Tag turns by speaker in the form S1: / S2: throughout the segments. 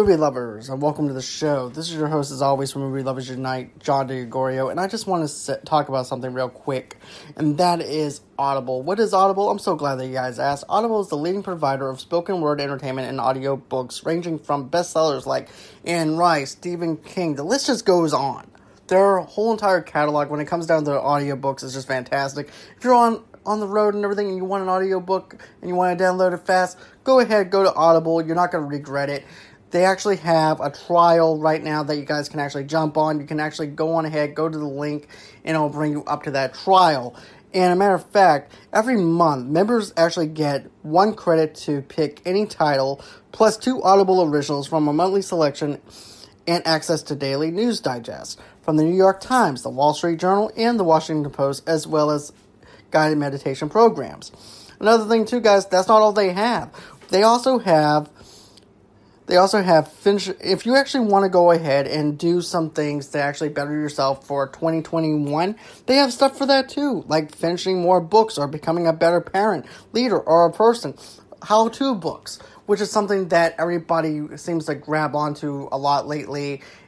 S1: movie lovers, and welcome to the show. This is your host, as always, from Movie Lovers Unite, John DeGorio, and I just want to sit, talk about something real quick, and that is Audible. What is Audible? I'm so glad that you guys asked. Audible is the leading provider of spoken word entertainment and audio books, ranging from bestsellers like Anne Rice, Stephen King. The list just goes on. Their whole entire catalog, when it comes down to audiobooks, is just fantastic. If you're on on the road and everything and you want an audiobook and you want to download it fast, go ahead, go to Audible. You're not going to regret it. They actually have a trial right now that you guys can actually jump on. You can actually go on ahead, go to the link, and it'll bring you up to that trial. And a matter of fact, every month, members actually get one credit to pick any title, plus two Audible originals from a monthly selection, and access to daily news digests from the New York Times, the Wall Street Journal, and the Washington Post, as well as guided meditation programs. Another thing, too, guys, that's not all they have. They also have they also have finish. If you actually want to go ahead and do some things to actually better yourself for 2021, they have stuff for that too, like finishing more books or becoming a better parent, leader, or a person. How to books, which is something that everybody seems to grab onto a lot lately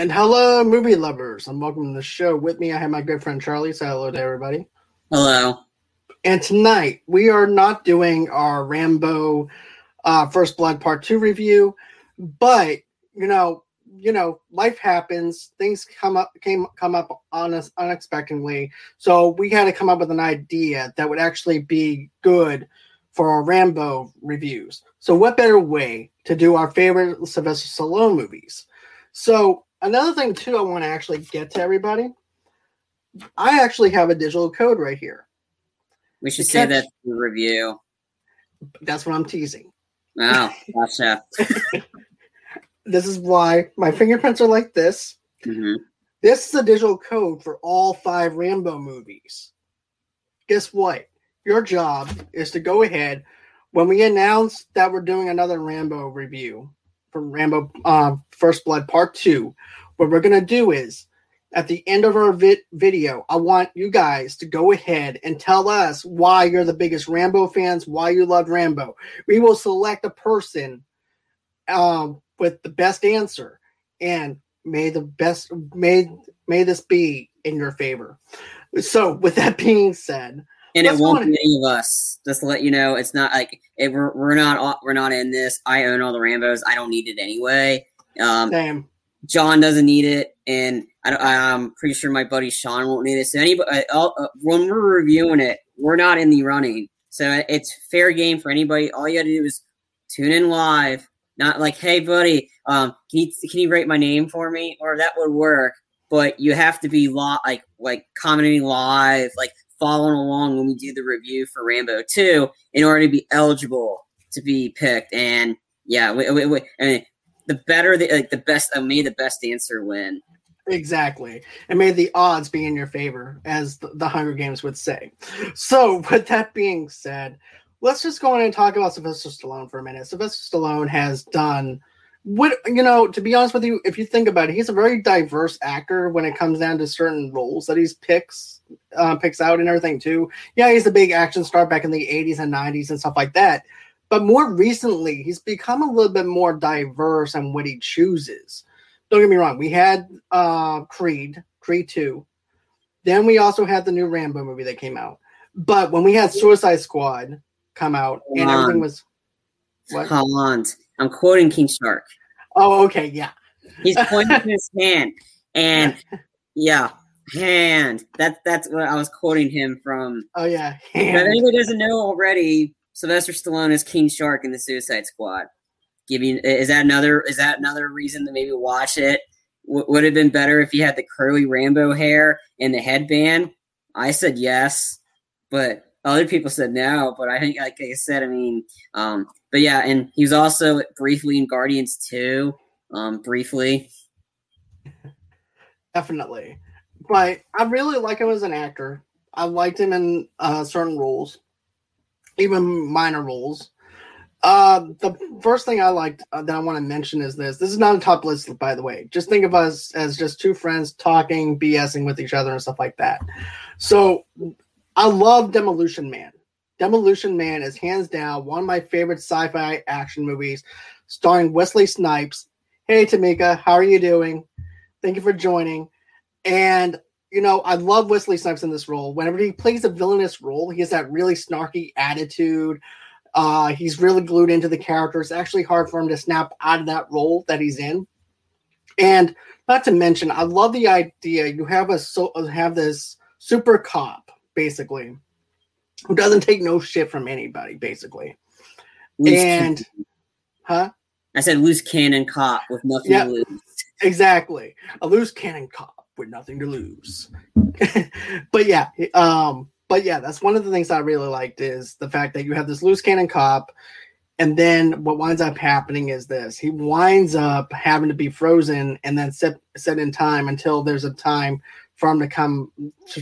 S1: And hello, movie lovers, and welcome to the show. With me, I have my good friend Charlie. Say hello to everybody.
S2: Hello.
S1: And tonight, we are not doing our Rambo uh, First Blood Part 2 review, but, you know, you know, life happens. Things come up, came come up on us unexpectedly. So we had to come up with an idea that would actually be good for our Rambo reviews. So what better way to do our favorite Sylvester Stallone movies? So another thing too, I want to actually get to everybody. I actually have a digital code right here.
S2: We should say that in the review.
S1: That's what I'm teasing.
S2: Oh, gotcha.
S1: this is why my fingerprints are like this.
S2: Mm-hmm.
S1: This is a digital code for all five Rambo movies. Guess what? Your job is to go ahead when we announce that we're doing another Rambo review from Rambo uh, First Blood Part 2. What we're going to do is at the end of our vi- video, I want you guys to go ahead and tell us why you're the biggest Rambo fans, why you love Rambo. We will select a person um, with the best answer, and may the best may may this be in your favor. So, with that being said,
S2: and it won't be any of us. Just to let you know, it's not like it, we're we're not we're not in this. I own all the Rambo's. I don't need it anyway. Um,
S1: Same.
S2: John doesn't need it, and I, am pretty sure my buddy Sean won't need it. So anybody, uh, uh, when we're reviewing it, we're not in the running, so it's fair game for anybody. All you got to do is tune in live. Not like, hey, buddy, um, can you can you write my name for me? Or that would work, but you have to be lo- like like commenting live, like following along when we do the review for Rambo Two, in order to be eligible to be picked. And yeah, we, we, we, I mean, the better the like the best uh, may the best answer win.
S1: Exactly. And may the odds be in your favor, as the, the Hunger Games would say. So, with that being said, let's just go on and talk about Sylvester Stallone for a minute. Sylvester Stallone has done what you know, to be honest with you, if you think about it, he's a very diverse actor when it comes down to certain roles that he's picks uh, picks out and everything too. Yeah, he's a big action star back in the 80s and 90s and stuff like that. But more recently, he's become a little bit more diverse in what he chooses. Don't get me wrong. We had uh, Creed, Creed 2. Then we also had the new Rambo movie that came out. But when we had Suicide Squad come out and everything was.
S2: What? Hold on. I'm quoting King Shark.
S1: Oh, okay. Yeah.
S2: He's pointing his hand. And yeah, hand. That's that's what I was quoting him from.
S1: Oh yeah.
S2: Hand. If anybody doesn't know already, Sylvester Stallone is King Shark in the Suicide Squad. Giving is that another is that another reason to maybe watch it? W- would have been better if he had the curly Rambo hair and the headband. I said yes, but other people said no, but I think, like I said, I mean, um, but yeah, and he was also briefly in Guardians 2, um, briefly.
S1: Definitely. But I really like him as an actor. I liked him in uh, certain roles, even minor roles. Uh, the first thing I liked uh, that I want to mention is this. This is not a top list, by the way. Just think of us as just two friends talking, BSing with each other, and stuff like that. So, I love Demolition Man. Demolition Man is hands down one of my favorite sci-fi action movies, starring Wesley Snipes. Hey, Tamika, how are you doing? Thank you for joining. And you know, I love Wesley Snipes in this role. Whenever he plays a villainous role, he has that really snarky attitude uh, he's really glued into the character. It's actually hard for him to snap out of that role that he's in. And not to mention, I love the idea you have a so have this super cop basically who doesn't take no shit from anybody basically. Loose and cannon. huh?
S2: I said loose cannon cop with nothing to lose.
S1: Exactly. A loose cannon cop with nothing to lose. but yeah, um but yeah, that's one of the things I really liked is the fact that you have this loose cannon cop, and then what winds up happening is this: he winds up having to be frozen and then set set in time until there's a time for him to come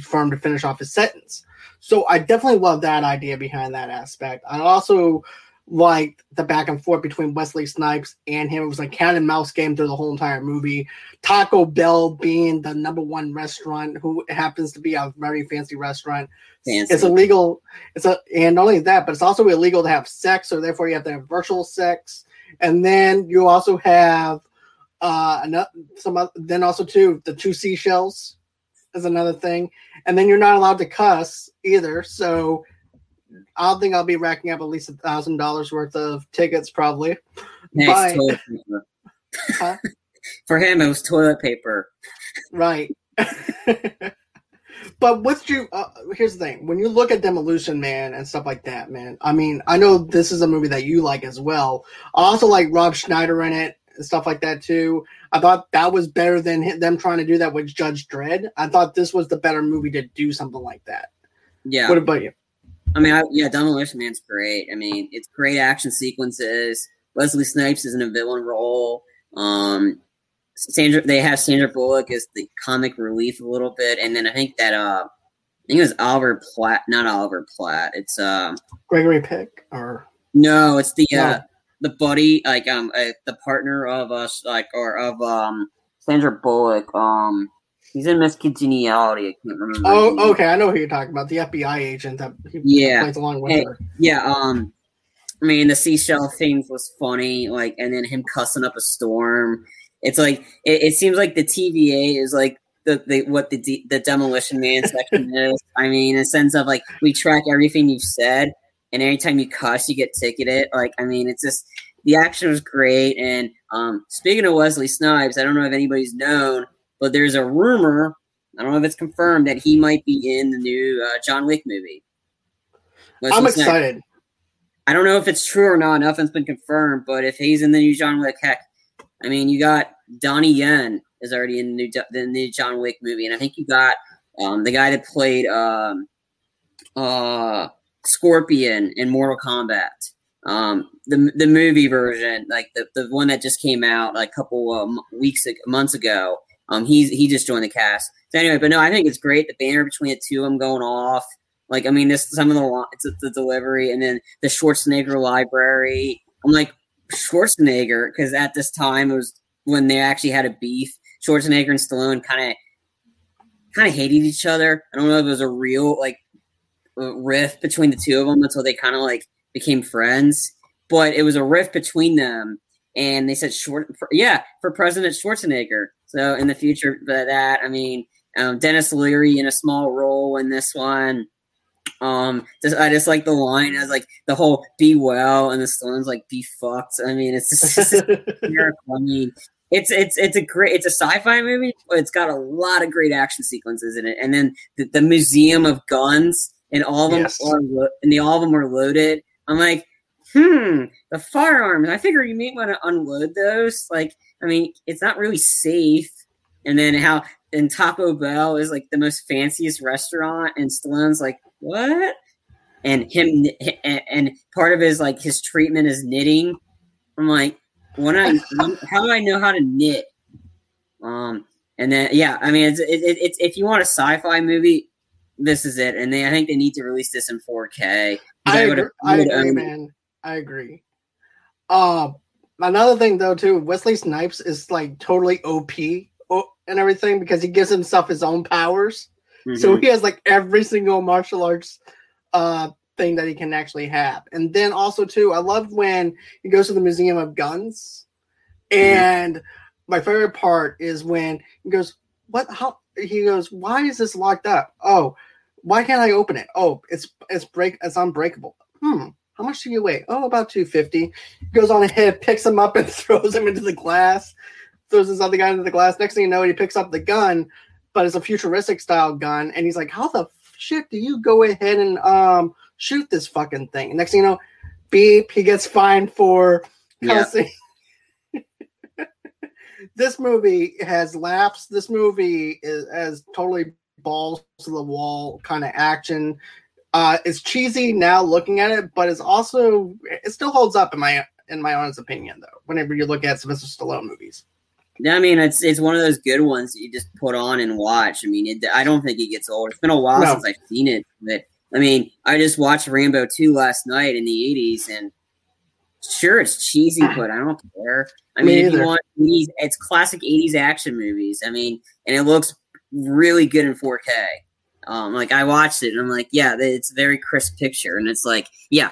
S1: for him to finish off his sentence. So I definitely love that idea behind that aspect. I also like the back and forth between Wesley Snipes and him. It was like cat and mouse game through the whole entire movie. Taco Bell being the number one restaurant, who happens to be a very fancy restaurant. Fancy. It's illegal. It's a and not only that, but it's also illegal to have sex, so therefore you have to have virtual sex. And then you also have uh another, some then also too the two seashells is another thing. And then you're not allowed to cuss either. So I don't think I'll be racking up at least a thousand dollars worth of tickets, probably.
S2: Nice toilet paper. huh? For him, it was toilet paper.
S1: Right. but what you uh, here's the thing: when you look at Demolition Man and stuff like that, man. I mean, I know this is a movie that you like as well. I also like Rob Schneider in it and stuff like that too. I thought that was better than them trying to do that with Judge Dredd. I thought this was the better movie to do something like that.
S2: Yeah.
S1: What about you?
S2: I mean, I, yeah, Demolition Man's great. I mean, it's great action sequences. Wesley Snipes is in a villain role. Um, Sandra, they have Sandra Bullock as the comic relief a little bit, and then I think that uh, I think it was Oliver Platt, not Oliver Platt. It's uh,
S1: Gregory Peck, or
S2: no, it's the no. uh, the buddy, like um, uh, the partner of us, like or of um, Sandra Bullock. Um, He's in Miss Congeniality. I can't remember.
S1: Oh, okay. I know who you're talking about. The FBI agent that
S2: yeah
S1: plays along with hey, her.
S2: Yeah. Um. I mean, the seashell thing was funny. Like, and then him cussing up a storm. It's like it, it seems like the TVA is like the, the what the the demolition man section is. I mean, in a sense of like we track everything you've said, and anytime you cuss, you get ticketed. Like, I mean, it's just the action was great. And um, speaking of Wesley Snipes, I don't know if anybody's known but there's a rumor. I don't know if it's confirmed that he might be in the new uh, John Wick movie.
S1: I'm excited.
S2: I don't know if it's true or not. Nothing's been confirmed, but if he's in the new John Wick, heck, I mean, you got Donnie Yen is already in the new the new John Wick movie, and I think you got um, the guy that played um, uh, Scorpion in Mortal Kombat. Um, the the movie version, like the, the one that just came out like a couple um, weeks months ago. Um, he's he just joined the cast. So anyway, but no, I think it's great. The banner between the two of them going off. Like, I mean, this some of the the delivery, and then the Schwarzenegger library. I'm like Schwarzenegger because at this time it was when they actually had a beef. Schwarzenegger and Stallone kind of kind of hated each other. I don't know if it was a real like rift between the two of them until they kind of like became friends. But it was a rift between them, and they said short, for, yeah, for President Schwarzenegger. So in the future, but that I mean, um, Denis Leary in a small role in this one. Um, just I just like the line as like the whole "be well" and the Stones like "be fucked." I mean, it's just, it's miracle. I mean, it's it's it's a great it's a sci-fi movie, but it's got a lot of great action sequences in it. And then the, the museum of guns and all of them yes. are lo- and the, all of them are loaded. I'm like, hmm, the firearms. I figure you may want to unload those. Like, I mean, it's not really safe. And then how and Taco Bell is like the most fanciest restaurant, and Stallone's like, what? and him and part of his like his treatment is knitting. I'm like, when I how do I know how to knit? Um, and then yeah, I mean, it's it, it's if you want a sci-fi movie, this is it. And they I think they need to release this in 4K.
S1: I, I, agree, I agree man. I agree. Uh, another thing though too, Wesley Snipes is like totally OP and everything because he gives himself his own powers. Mm-hmm. So he has like every single martial arts uh thing that he can actually have. And then also too, I love when he goes to the Museum of Guns. Mm-hmm. And my favorite part is when he goes, What how he goes, Why is this locked up? Oh, why can't I open it? Oh, it's it's break it's unbreakable. Hmm. How much do you weigh? Oh, about 250. Goes on ahead, picks him up and throws him into the glass. Throws this other guy into the glass. Next thing you know, he picks up the gun, but it's a futuristic style gun. And he's like, How the shit do you go ahead and um shoot this fucking thing? And next thing you know, beep, he gets fined for cussing. Yeah. this movie has laps. This movie is has totally balls to the wall kind of action. Uh, it's cheesy now looking at it, but it's also it still holds up in my in my honest opinion though. Whenever you look at Sylvester Stallone movies.
S2: Yeah, I mean, it's it's one of those good ones that you just put on and watch. I mean, it, I don't think it gets old. It's been a while no. since I've seen it, but I mean, I just watched Rambo two last night in the '80s, and sure, it's cheesy, but I don't care. I mean, Me if you want, it's classic '80s action movies. I mean, and it looks really good in 4K. Um, like I watched it and I'm like, yeah, it's a very crisp picture, and it's like, yeah,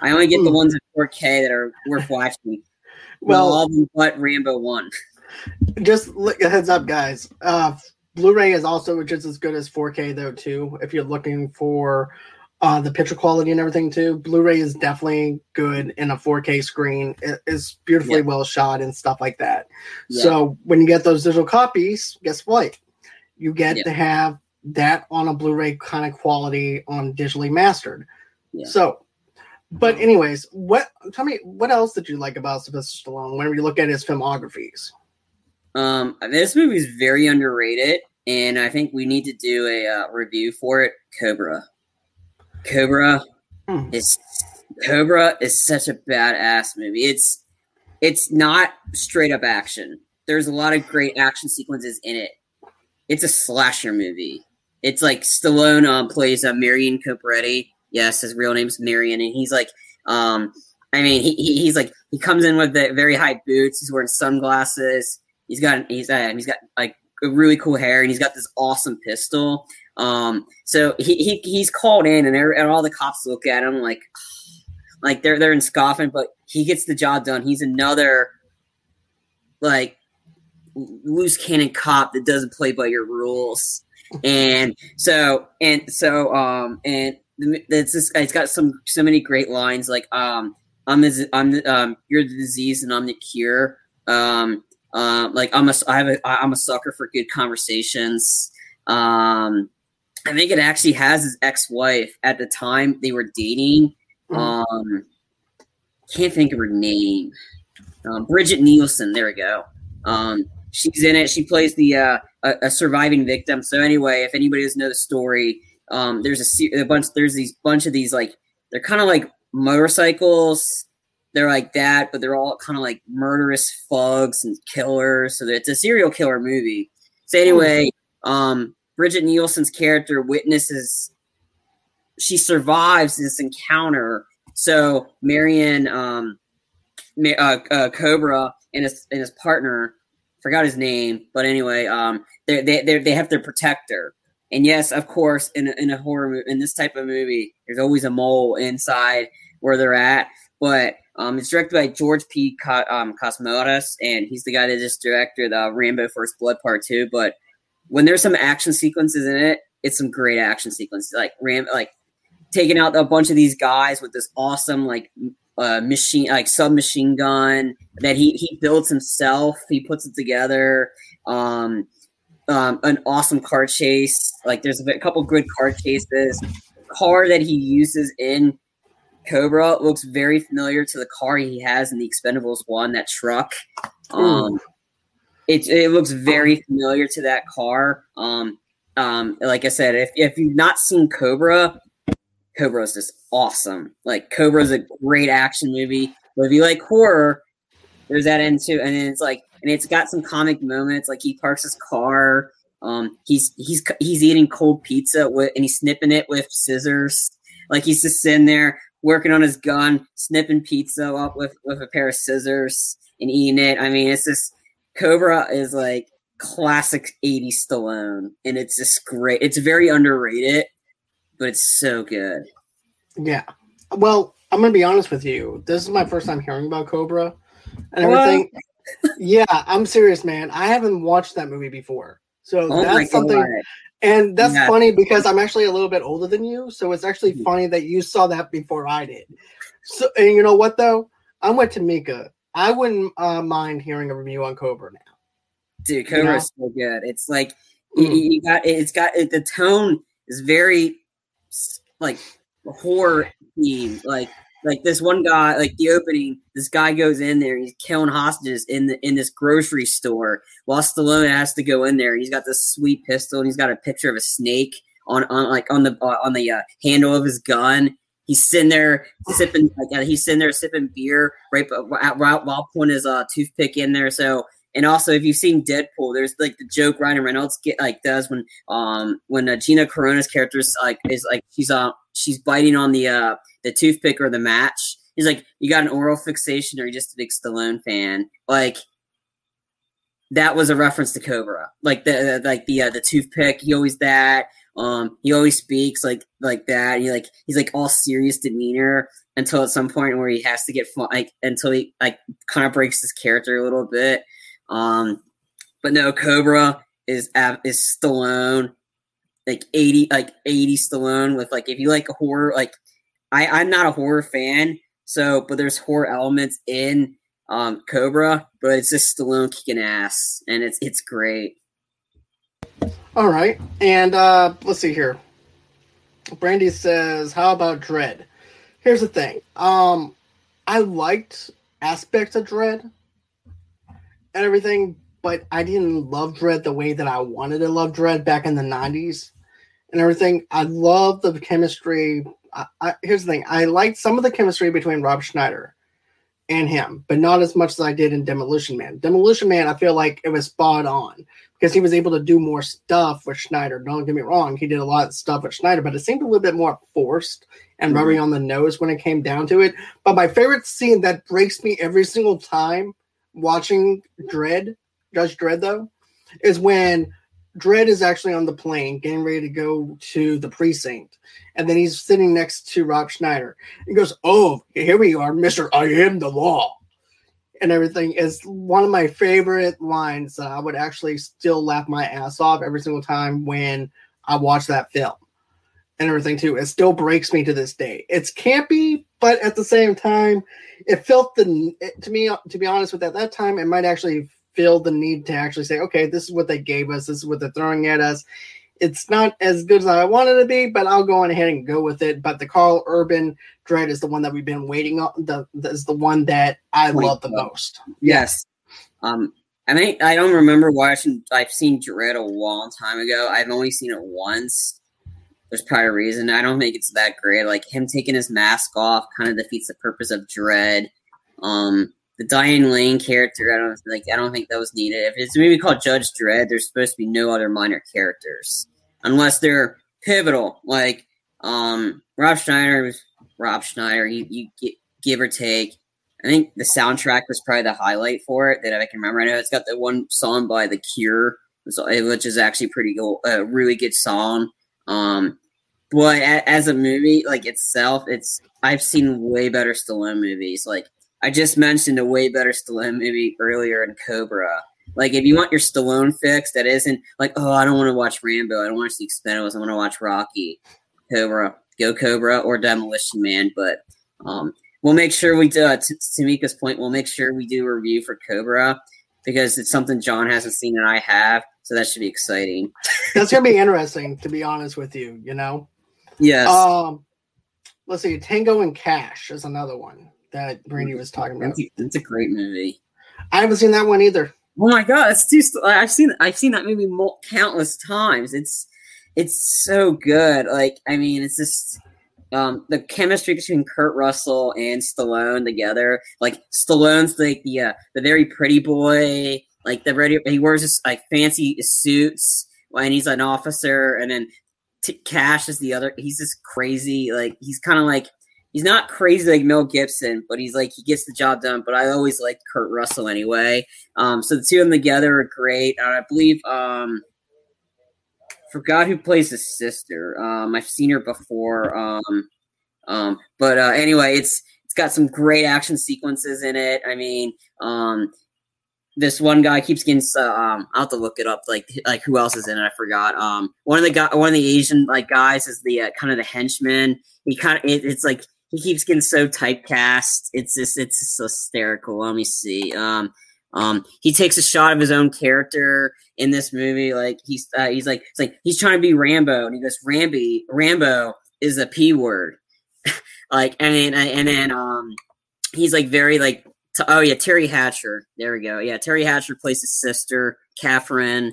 S2: I only get the hmm. ones in 4K that are worth watching. well, all of them but Rambo One.
S1: Just look, heads up, guys. Uh, Blu-ray is also just as good as 4K though too. If you're looking for uh, the picture quality and everything too, Blu-ray is definitely good in a 4K screen. It is beautifully yeah. well shot and stuff like that. Yeah. So when you get those digital copies, guess what? You get yeah. to have that on a Blu-ray kind of quality on digitally mastered. Yeah. So, but anyways, what? Tell me what else did you like about Sylvester Stallone whenever you look at his filmographies?
S2: Um, this movie is very underrated, and I think we need to do a uh, review for it. Cobra, Cobra hmm. is Cobra is such a badass movie. It's it's not straight up action. There's a lot of great action sequences in it. It's a slasher movie. It's like Stallone um, plays uh, Marion Cobretti. Yes, his real name's Marion, and he's like, um, I mean, he, he, he's like he comes in with the very high boots. He's wearing sunglasses. He's got he's uh, he's got like really cool hair, and he's got this awesome pistol. Um, so he, he he's called in, and, and all the cops look at him like like they're they're in scoffing, but he gets the job done. He's another like loose cannon cop that doesn't play by your rules. And so and so um and it's this it's got some so many great lines like um I'm the I'm the, um you're the disease and I'm the cure. Um um like I'm a I have a I'm a sucker for good conversations. Um I think it actually has his ex-wife. At the time they were dating mm-hmm. um can't think of her name. Um, Brigitte Nielsen there we go. Um she's in it she plays the uh a, a, surviving victim. So anyway, if anybody doesn't know the story, um, there's a, a bunch. There's these bunch of these like they're kind of like motorcycles. They're like that, but they're all kind of like murderous thugs and killers. So it's a serial killer movie. So anyway, um, Brigitte Nielsen's character witnesses. She survives this encounter. So Marion, um, uh, uh, Cobra and his and his partner forgot his name, but anyway, um, they they they have their protector. And yes, of course, in a, in a horror movie, in this type of movie, there's always a mole inside where they're at. But um, it's directed by George P. Co- um, and he's the guy that just directed uh, Rambo: First Blood Part Two. But when there's some action sequences in it, it's some great action sequences, like Ram, like taking out a bunch of these guys with this awesome like uh, machine, like submachine gun that he he builds himself. He puts it together. Um, um, an awesome car chase. Like there's a couple good car chases. car that he uses in Cobra looks very familiar to the car he has in the Expendables one. That truck. Um, it it looks very familiar to that car. Um, um, like I said, if if you've not seen Cobra, Cobra is just awesome. Like Cobra is a great action movie. But if you like horror, there's that end too. And then it's like, and it's got some comic moments. Like he parks his car. Um, he's he's he's eating cold pizza with, and he's snipping it with scissors. Like he's just sitting there working on his gun, snipping pizza up with with a pair of scissors and eating it. I mean, it's just Cobra is like classic 80s Stallone, and it's just great. It's very underrated, but it's so good.
S1: Yeah. Well, I'm gonna be honest with you. This is my first time hearing about Cobra and everything. yeah, I'm serious, man. I haven't watched that movie before, so oh that's something. And that's yeah. funny because I'm actually a little bit older than you, so it's actually mm-hmm. funny that you saw that before I did. So, and you know what though? I'm with Tamika. I wouldn't uh, mind hearing a review on Cobra now.
S2: Dude, Cobra you know? is so good. It's like mm. you, you got it's got it, the tone is very like horror theme. Like like this one guy, like the opening, this guy goes in there, he's killing hostages in the in this grocery store while Stallone has to go in there. He's got this sweet pistol and he's got a picture of a snake on on like on the uh, on the uh, handle of his gun. He's sitting there sipping like uh, he's sitting there sipping beer right while, while putting his uh, toothpick in there. So and also, if you've seen Deadpool, there's like the joke Ryan Reynolds get like does when um when uh, Gina Carano's character is like is like she's uh she's biting on the uh the toothpick or the match. He's like, you got an oral fixation, or you just a big Stallone fan? Like that was a reference to Cobra. Like the, the like the uh, the toothpick. He always that. Um, he always speaks like like that. He like he's like all serious demeanor until at some point where he has to get fun, like until he like kind of breaks his character a little bit. Um, but no, Cobra is is Stallone, like eighty, like eighty Stallone with like if you like a horror, like I I'm not a horror fan, so but there's horror elements in um Cobra, but it's just Stallone kicking ass, and it's it's great.
S1: All right, and uh let's see here. Brandy says, "How about Dredd?" Here's the thing. Um, I liked aspects of Dredd and everything, but I didn't love Dredd the way that I wanted to love Dredd back in the 90s and everything. I love the chemistry. I, I, here's the thing I liked some of the chemistry between Rob Schneider and him, but not as much as I did in Demolition Man. Demolition Man, I feel like it was spot on because he was able to do more stuff with Schneider. Don't get me wrong, he did a lot of stuff with Schneider, but it seemed a little bit more forced and mm-hmm. rubbing on the nose when it came down to it. But my favorite scene that breaks me every single time watching Dredd, Judge Dredd though, is when Dredd is actually on the plane getting ready to go to the precinct. And then he's sitting next to Rob Schneider. He goes, Oh, here we are, Mr. I am the law. And everything is one of my favorite lines. Uh, I would actually still laugh my ass off every single time when I watch that film and everything too. It still breaks me to this day. It's campy, but at the same time, it felt the to me to be honest with at that time, it might actually feel the need to actually say, okay, this is what they gave us, this is what they're throwing at us. It's not as good as I wanted it to be, but I'll go on ahead and go with it. But the Karl Urban Dredd is the one that we've been waiting on. The, the is the one that I love the most.
S2: Yes. Um, I mean, I don't remember watching. I've seen Dredd a long time ago. I've only seen it once there's probably a reason. I don't think it's that great. Like him taking his mask off kind of defeats the purpose of Dredd. Um, the Diane Lane character, I don't like. I don't think that was needed. If it's a movie called Judge Dredd, there's supposed to be no other minor characters unless they're pivotal. Like um, Rob Schneider Rob Schneider. You, you give or take. I think the soundtrack was probably the highlight for it that I can remember. I know it's got the one song by The Cure, which is actually pretty cool, a really good song. Um, but as a movie, like itself, it's I've seen way better Stallone movies. Like I just mentioned a way better Stallone movie earlier in Cobra. Like if you want your Stallone fix, that isn't like oh I don't want to watch Rambo, I don't want to see Expendables, I want to watch Rocky, Cobra, go Cobra or Demolition Man. But um, we'll make sure we do. Uh, to Tamika's point, we'll make sure we do a review for Cobra because it's something John hasn't seen and I have. So that should be exciting.
S1: That's gonna be interesting, to be honest with you. You know.
S2: Yes.
S1: Um, let's see. Tango and Cash is another one that Brandy was talking about.
S2: It's a great movie.
S1: I haven't seen that one either.
S2: Oh my god, it's too. I've seen I've seen that movie countless times. It's it's so good. Like I mean, it's just um, the chemistry between Kurt Russell and Stallone together. Like Stallone's like the uh, the very pretty boy, like the ready. He wears this like fancy suits when he's an officer, and then T- Cash is the other. He's just crazy. Like he's kind of like he's not crazy like Mel Gibson, but he's like he gets the job done. But I always liked Kurt Russell anyway. Um, so the two of them together are great. Uh, I believe um, forgot who plays his sister. Um, I've seen her before. Um, um, but uh, anyway, it's it's got some great action sequences in it. I mean, um, this one guy keeps getting. Uh, um, I'll have to look it up. Like like who else is in it? I forgot. Um, one of the guy, one of the Asian like guys is the uh, kind of the henchman. He kind of it, it's like he keeps getting so typecast. It's just it's just hysterical. Let me see. Um, um, he takes a shot of his own character in this movie. Like he's uh, he's like it's like he's trying to be Rambo, and he goes Ramby Rambo is a p word. like and then and then um he's like very like t- oh yeah Teri Hatcher there we go yeah Teri Hatcher plays his sister Catherine.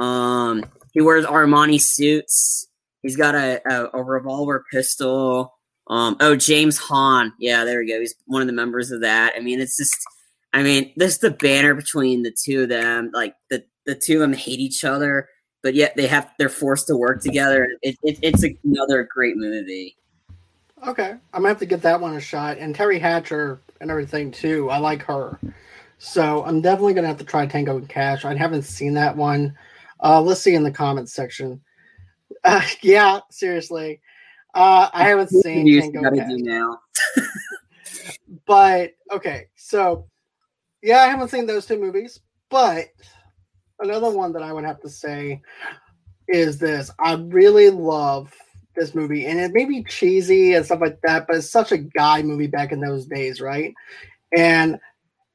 S2: Um, he wears Armani suits. He's got a, a, a revolver pistol. Um, oh, James Hong. Yeah, there we go. He's one of the members of that. I mean, it's just, I mean, this the banner between the two of them. Like the the two of them hate each other, but yet they have they're forced to work together. It, it, it's another great movie.
S1: Okay, I'm gonna have to get that one a shot. And Teri Hatcher and everything too. I like her, so I'm definitely gonna have to try Tango and Cash. I haven't seen that one. Uh, let's see in the comments section. Uh, yeah, seriously, uh, I haven't seen Tango and Cash. but okay, so yeah, I haven't seen those two movies, but another one that I would have to say is this: I really love this movie, and it may be cheesy and stuff like that, but it's such a guy movie back in those days, right? And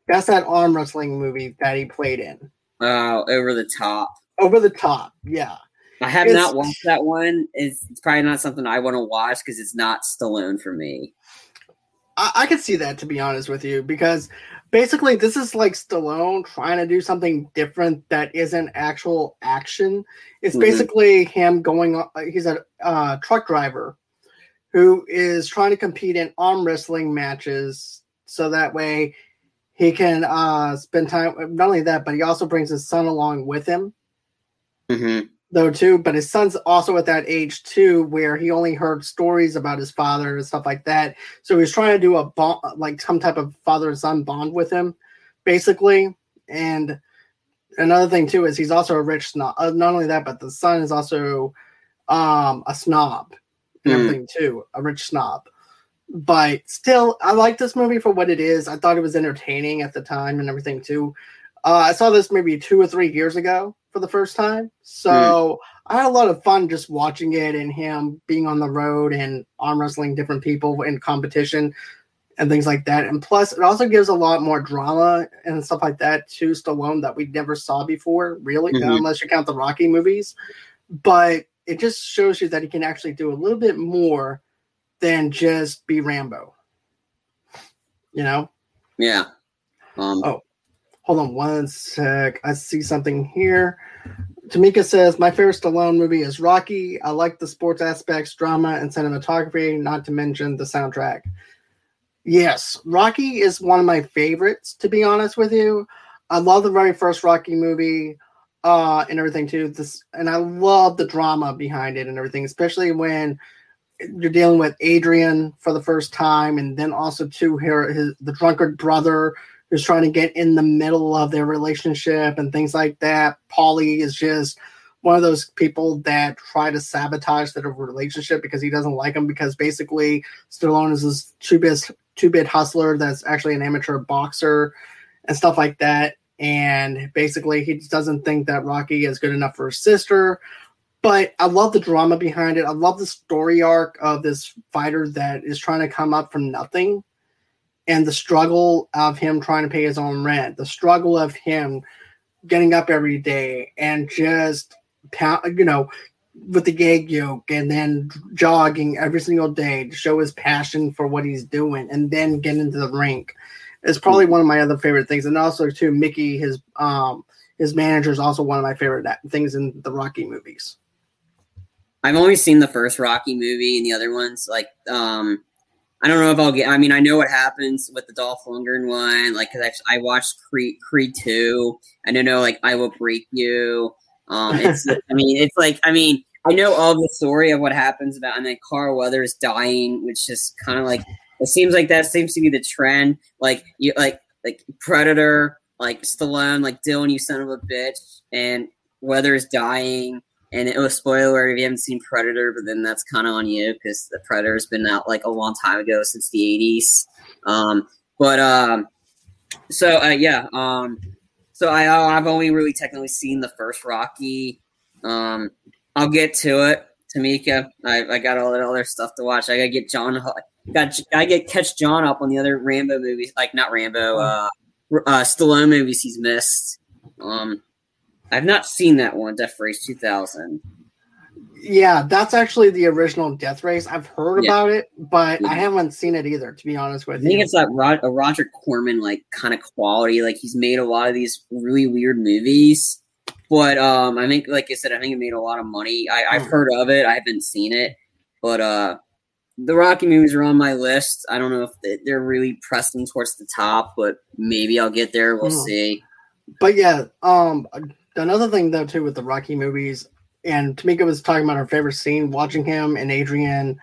S1: that's that arm wrestling movie that he played in.
S2: Oh, over the top.
S1: Over the top, yeah.
S2: I have it's, not watched that one. It's, it's probably not something I want to watch because it's not Stallone for me.
S1: I, I can see that to be honest with you, because basically this is like Stallone trying to do something different that isn't actual action. It's mm-hmm. basically him going. He's a uh, truck driver who is trying to compete in arm wrestling matches, so that way he can uh, spend time. Not only that, but he also brings his son along with him.
S2: Mm-hmm
S1: though too but his son's also at that age too where he only heard stories about his father and stuff like that. So he's trying to do a bond like some type of father and son bond with him basically. And another thing too is he's also a rich snob uh, not only that but the son is also um a snob and mm. everything too a rich snob. But still i like this movie for what it is. I thought it was entertaining at the time and everything too uh, i saw this maybe two or three years ago for the first time. So mm. I had a lot of fun just watching it and him being on the road and arm wrestling different people in competition and things like that. And plus, it also gives a lot more drama and stuff like that to Stallone that we never saw before, really, mm-hmm. unless you count the Rocky movies. But it just shows you that he can actually do a little bit more than just be Rambo. You know?
S2: Yeah.
S1: Um, oh, Hold on one sec. I see something here. Tamika says, My favorite Stallone movie is Rocky. I like the sports aspects, drama, and cinematography, not to mention the soundtrack. Yes, Rocky is one of my favorites, to be honest with you. I love the very first Rocky movie uh, and everything, too. This, and I love the drama behind it and everything, especially when you're dealing with Adrian for the first time, and then also, to here, his, the drunkard brother who's trying to get in the middle of their relationship and things like that. Paulie is just one of those people that try to sabotage their relationship because he doesn't like him because basically Stallone is this two bit two bit hustler that's actually an amateur boxer and stuff like that. And basically he doesn't think that Rocky is good enough for his sister. But I love the drama behind it. I love the story arc of this fighter that is trying to come up from nothing and the struggle of him trying to pay his own rent, the struggle of him getting up every day and just you know with the gag yoke and then jogging every single day to show his passion for what he's doing and then get into the rink is probably one of my other favorite things and also too mickey his um his manager is also one of my favorite things in the rocky movies
S2: I've only seen the first Rocky movie and the other ones. Like, um, I don't know if I'll get. I mean, I know what happens with the Dolph Lundgren one. Like, cause I I watched Creed Creed two. I don't know. Like, I will break you. Um, it's. I mean, it's like. I mean, I know all the story of what happens about, and then Carl Weathers dying, which is kind of like. It seems like that seems to be the trend. Like you, like like Predator, like Stallone, like Dillon, you son of a bitch, and Weathers dying and it was spoiler if you haven't seen Predator, but then that's kind of on you because the Predator's been out like a long time ago since the '80s. Um, but um, so uh, yeah, um, so I uh, I've only really technically seen the first Rocky. Um, I'll get to it, Tamika. I, I got all that other stuff to watch. I gotta get John. Got I get catch John up on the other Rambo movies, like not Rambo, uh, uh Stallone movies he's missed. Um, I've not seen that one, Death Race 2000.
S1: Yeah, that's actually the original Death Race. I've heard yeah. about it, but yeah. I haven't seen it either. To be honest with
S2: you, I think
S1: you.
S2: it's like a Roger Corman like kind of quality. Like he's made a lot of these really weird movies, but um, I think, like I said, I think it made a lot of money. I, I've hmm. heard of it. I haven't seen it, but uh, the Rocky movies are on my list. I don't know if they're really pressing towards the top, but maybe I'll get there. We'll mm. see.
S1: But yeah, um, another thing though too with the Rocky movies, and Tamika was talking about her favorite scene, watching him and Adrian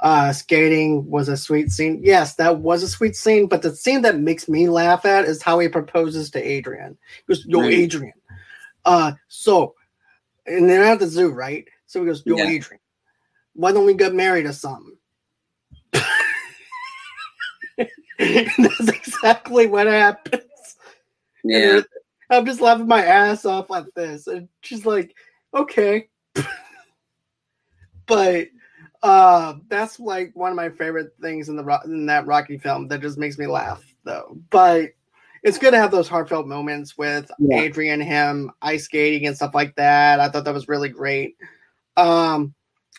S1: uh, skating was a sweet scene. Yes, that was a sweet scene, but the scene that makes me laugh at is how he proposes to Adrian. He goes, Yo, right. Adrian. Uh, so, and they're at the zoo, right? So he goes, Yo, yeah. Adrian, why don't we get married or something? that's exactly what happens.
S2: Yeah.
S1: I'm just laughing my ass off at this. And she's like, okay. but uh that's like one of my favorite things in the in that Rocky film that just makes me laugh though. But it's good to have those heartfelt moments with yeah. Adrian, him ice skating and stuff like that. I thought that was really great. Um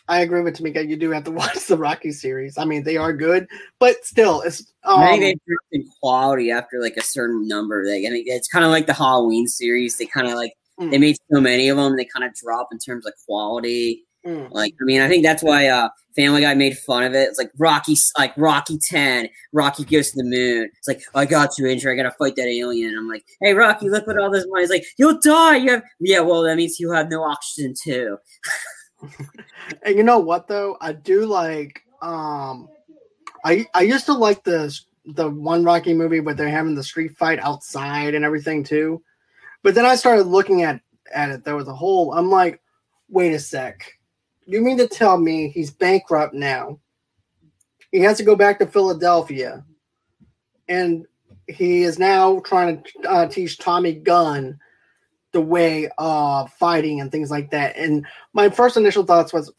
S1: I agree with Tamika. You do have to watch the Rocky series. I mean, they are good, but still, it's. Um,
S2: I think they in quality after like a certain number. Like, I mean, it's kind of like the Halloween series. They kind of like mm. they made so many of them. They kind of drop in terms of quality. Mm. Like, I mean, I think that's why uh, Family Guy made fun of it. It's like Rocky, like Rocky Ten. Rocky goes to the moon. It's like I got you, Andrew. I gotta fight that alien. I'm like, hey, Rocky, look at all this money. He's like, you'll die. You have, yeah. Well, that means you have no oxygen too.
S1: and you know what though? I do like um I I used to like the the one Rocky movie where they're having the street fight outside and everything too. But then I started looking at at it. There was a whole I'm like, wait a sec. You mean to tell me he's bankrupt now? He has to go back to Philadelphia. And he is now trying to uh, teach Tommy Gunn the way of fighting and things like that. And my first initial thoughts was,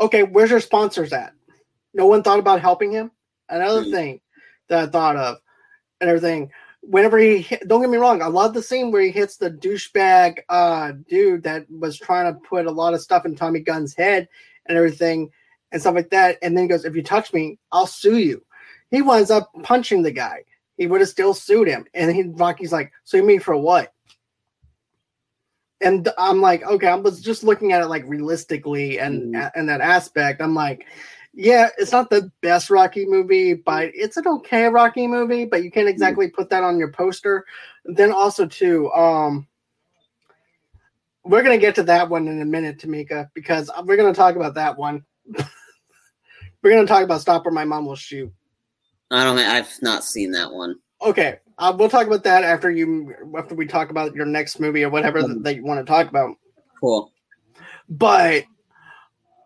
S1: okay, where's your sponsors at? No one thought about helping him. Another mm-hmm. thing that I thought of and everything. Whenever he hit, don't get me wrong, I love the scene where he hits the douchebag uh, dude that was trying to put a lot of stuff in Tommy Gunn's head and everything and stuff like that. And then he goes, If you touch me, I'll sue you. He winds up punching the guy. He would have still sued him. And he Rocky's like, Sue me for what? And I'm like, okay, I was just looking at it like realistically and mm. and that aspect. I'm like, yeah, it's not the best Rocky movie, but it's an okay Rocky movie, but you can't mm. exactly mm. put that on your poster. Then also too, um we're gonna get to that one in a minute, Tamika, because we're gonna talk about that one. we're gonna talk about Stop or My Mom Will Shoot.
S2: I don't. I've not seen that one.
S1: Okay, uh, we'll talk about that after you after we talk about your next movie or whatever that, that you want to talk about.
S2: Cool.
S1: But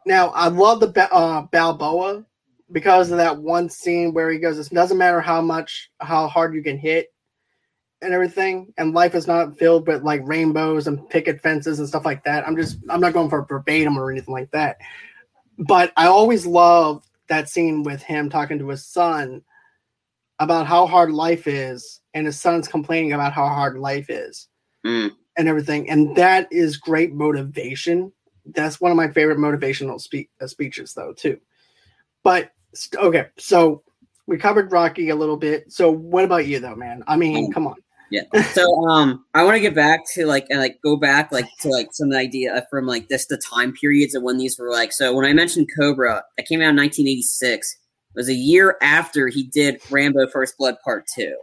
S1: now I love the uh, Balboa because of that one scene where he goes, "It doesn't matter how much how hard you can hit." and everything and life is not filled with like rainbows and picket fences and stuff like that i'm just i'm not going for verbatim or anything like that but i always love that scene with him talking to his son about how hard life is and his son's complaining about how hard life is
S2: mm.
S1: and everything. And that is great motivation. That's one of my favorite motivational spe- uh, speeches, though, too. But okay, so we covered Rocky a little bit. So what about you, though, man? I mean, mm. come on.
S2: Yeah. So um I want to get back to like and like go back like to like some idea from like this the time periods of when these were like so when I mentioned Cobra, that came out in 1986. It was a year after he did Rambo First Blood Part 2.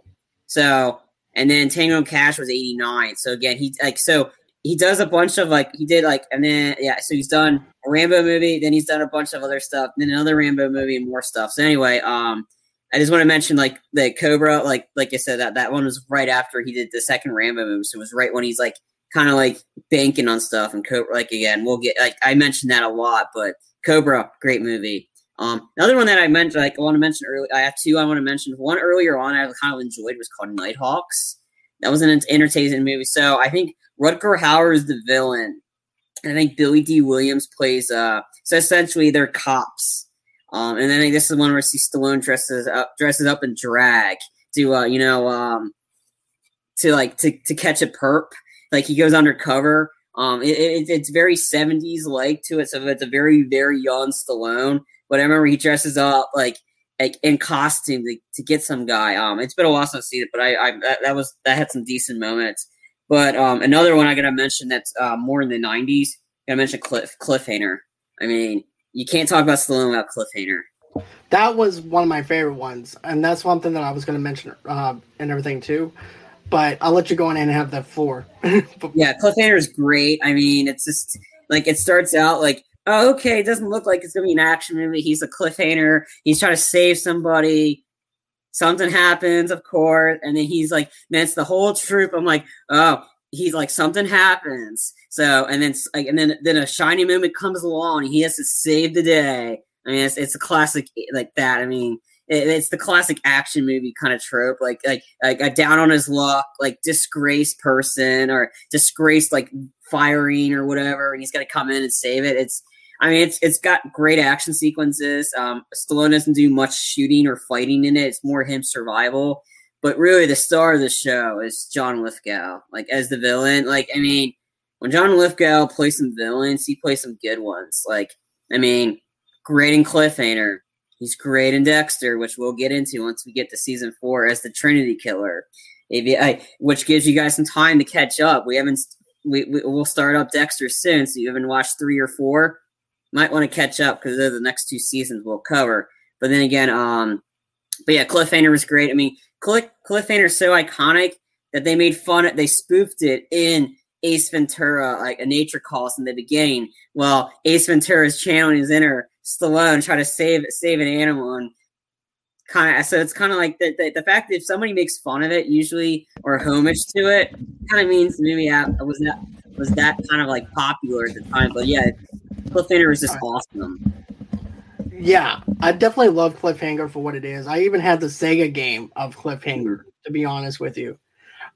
S2: So and then Tango and Cash was 89. So again, he like so he does a bunch of like he did like and then yeah, so he's done a Rambo movie, then he's done a bunch of other stuff, then another Rambo movie and more stuff. So anyway, um I just want to mention like the Cobra, like like I said, that that one was right after he did the second Rambo movie. So it was right when he's like kind of like banking on stuff. And Cobra, like again, we'll get like I mentioned that a lot, but Cobra, great movie. Um, another one that I mentioned, like I want to mention early, I have two I want to mention. One earlier on, I kind of enjoyed was called Nighthawks. That was an entertaining movie. So I think Rutger Hauer is the villain. And I think Billy Dee Williams plays. uh So essentially, they're cops um, and then this is one where see Stallone dresses up dresses up in drag to uh, you know um, to like to, to catch a perp. Like he goes undercover. Um, it, it, it's very seventies like to it, so it's a very very young Stallone. But I remember he dresses up like like in costume to, to get some guy. Um, it's been a while since I've seen it, but I, I that, that was that had some decent moments. But um, another one I gotta mention that's uh, more in the '90s. I gotta mention Cliff Cliffhanger. I mean, you can't talk about Stallone without Cliffhanger.
S1: That was one of my favorite ones, and that's one thing that I was going to mention uh, and everything too. But I'll let you go in and have that floor.
S2: yeah, Cliffhanger is great. I mean, it's just like it starts out like, oh, okay, it doesn't look like it's going to be an action movie. He's a cliffhanger. He's trying to save somebody. Something happens, of course, and then he's like, man, it's the whole troop. I'm like, oh, he's like something happens. So and then like and then then a shiny moment comes along. he has to save the day. I mean, it's it's a classic like that. I mean, it, it's the classic action movie kind of trope, like like like a down on his luck, like disgraced person or disgraced like firing or whatever, and he's got to come in and save it. It's I mean, it's it's got great action sequences. Um, Stallone doesn't do much shooting or fighting in it. It's more him survival. But really, the star of the show is John Lithgow, like as the villain. Like, I mean, when John Lithgow plays some villains, he plays some good ones. Like, I mean, great in Cliffhanger. He's great in Dexter, which we'll get into once we get to season four as the Trinity Killer, which gives you guys some time to catch up. We haven't, we, we will start up Dexter soon, so you haven't watched three or four. Might want to catch up because they're the next two seasons we'll cover. But then again, um, but yeah, Cliffhanger was great. I mean, Cliff, Cliffhanger is so iconic that they made fun. Of, they spoofed it in Ace Ventura, like a nature calls in the beginning. Well, Ace Ventura is channeling his inner Stallone, try to save save an animal, and kind of so it's kind of like the, the, the fact that if somebody makes fun of it, usually or homage to it, kind of means maybe that was that was that kind of like popular at the time. But yeah, Cliffhanger is just awesome.
S1: Yeah, I definitely love Cliffhanger for what it is. I even had the Sega game of Cliffhanger, to be honest with you.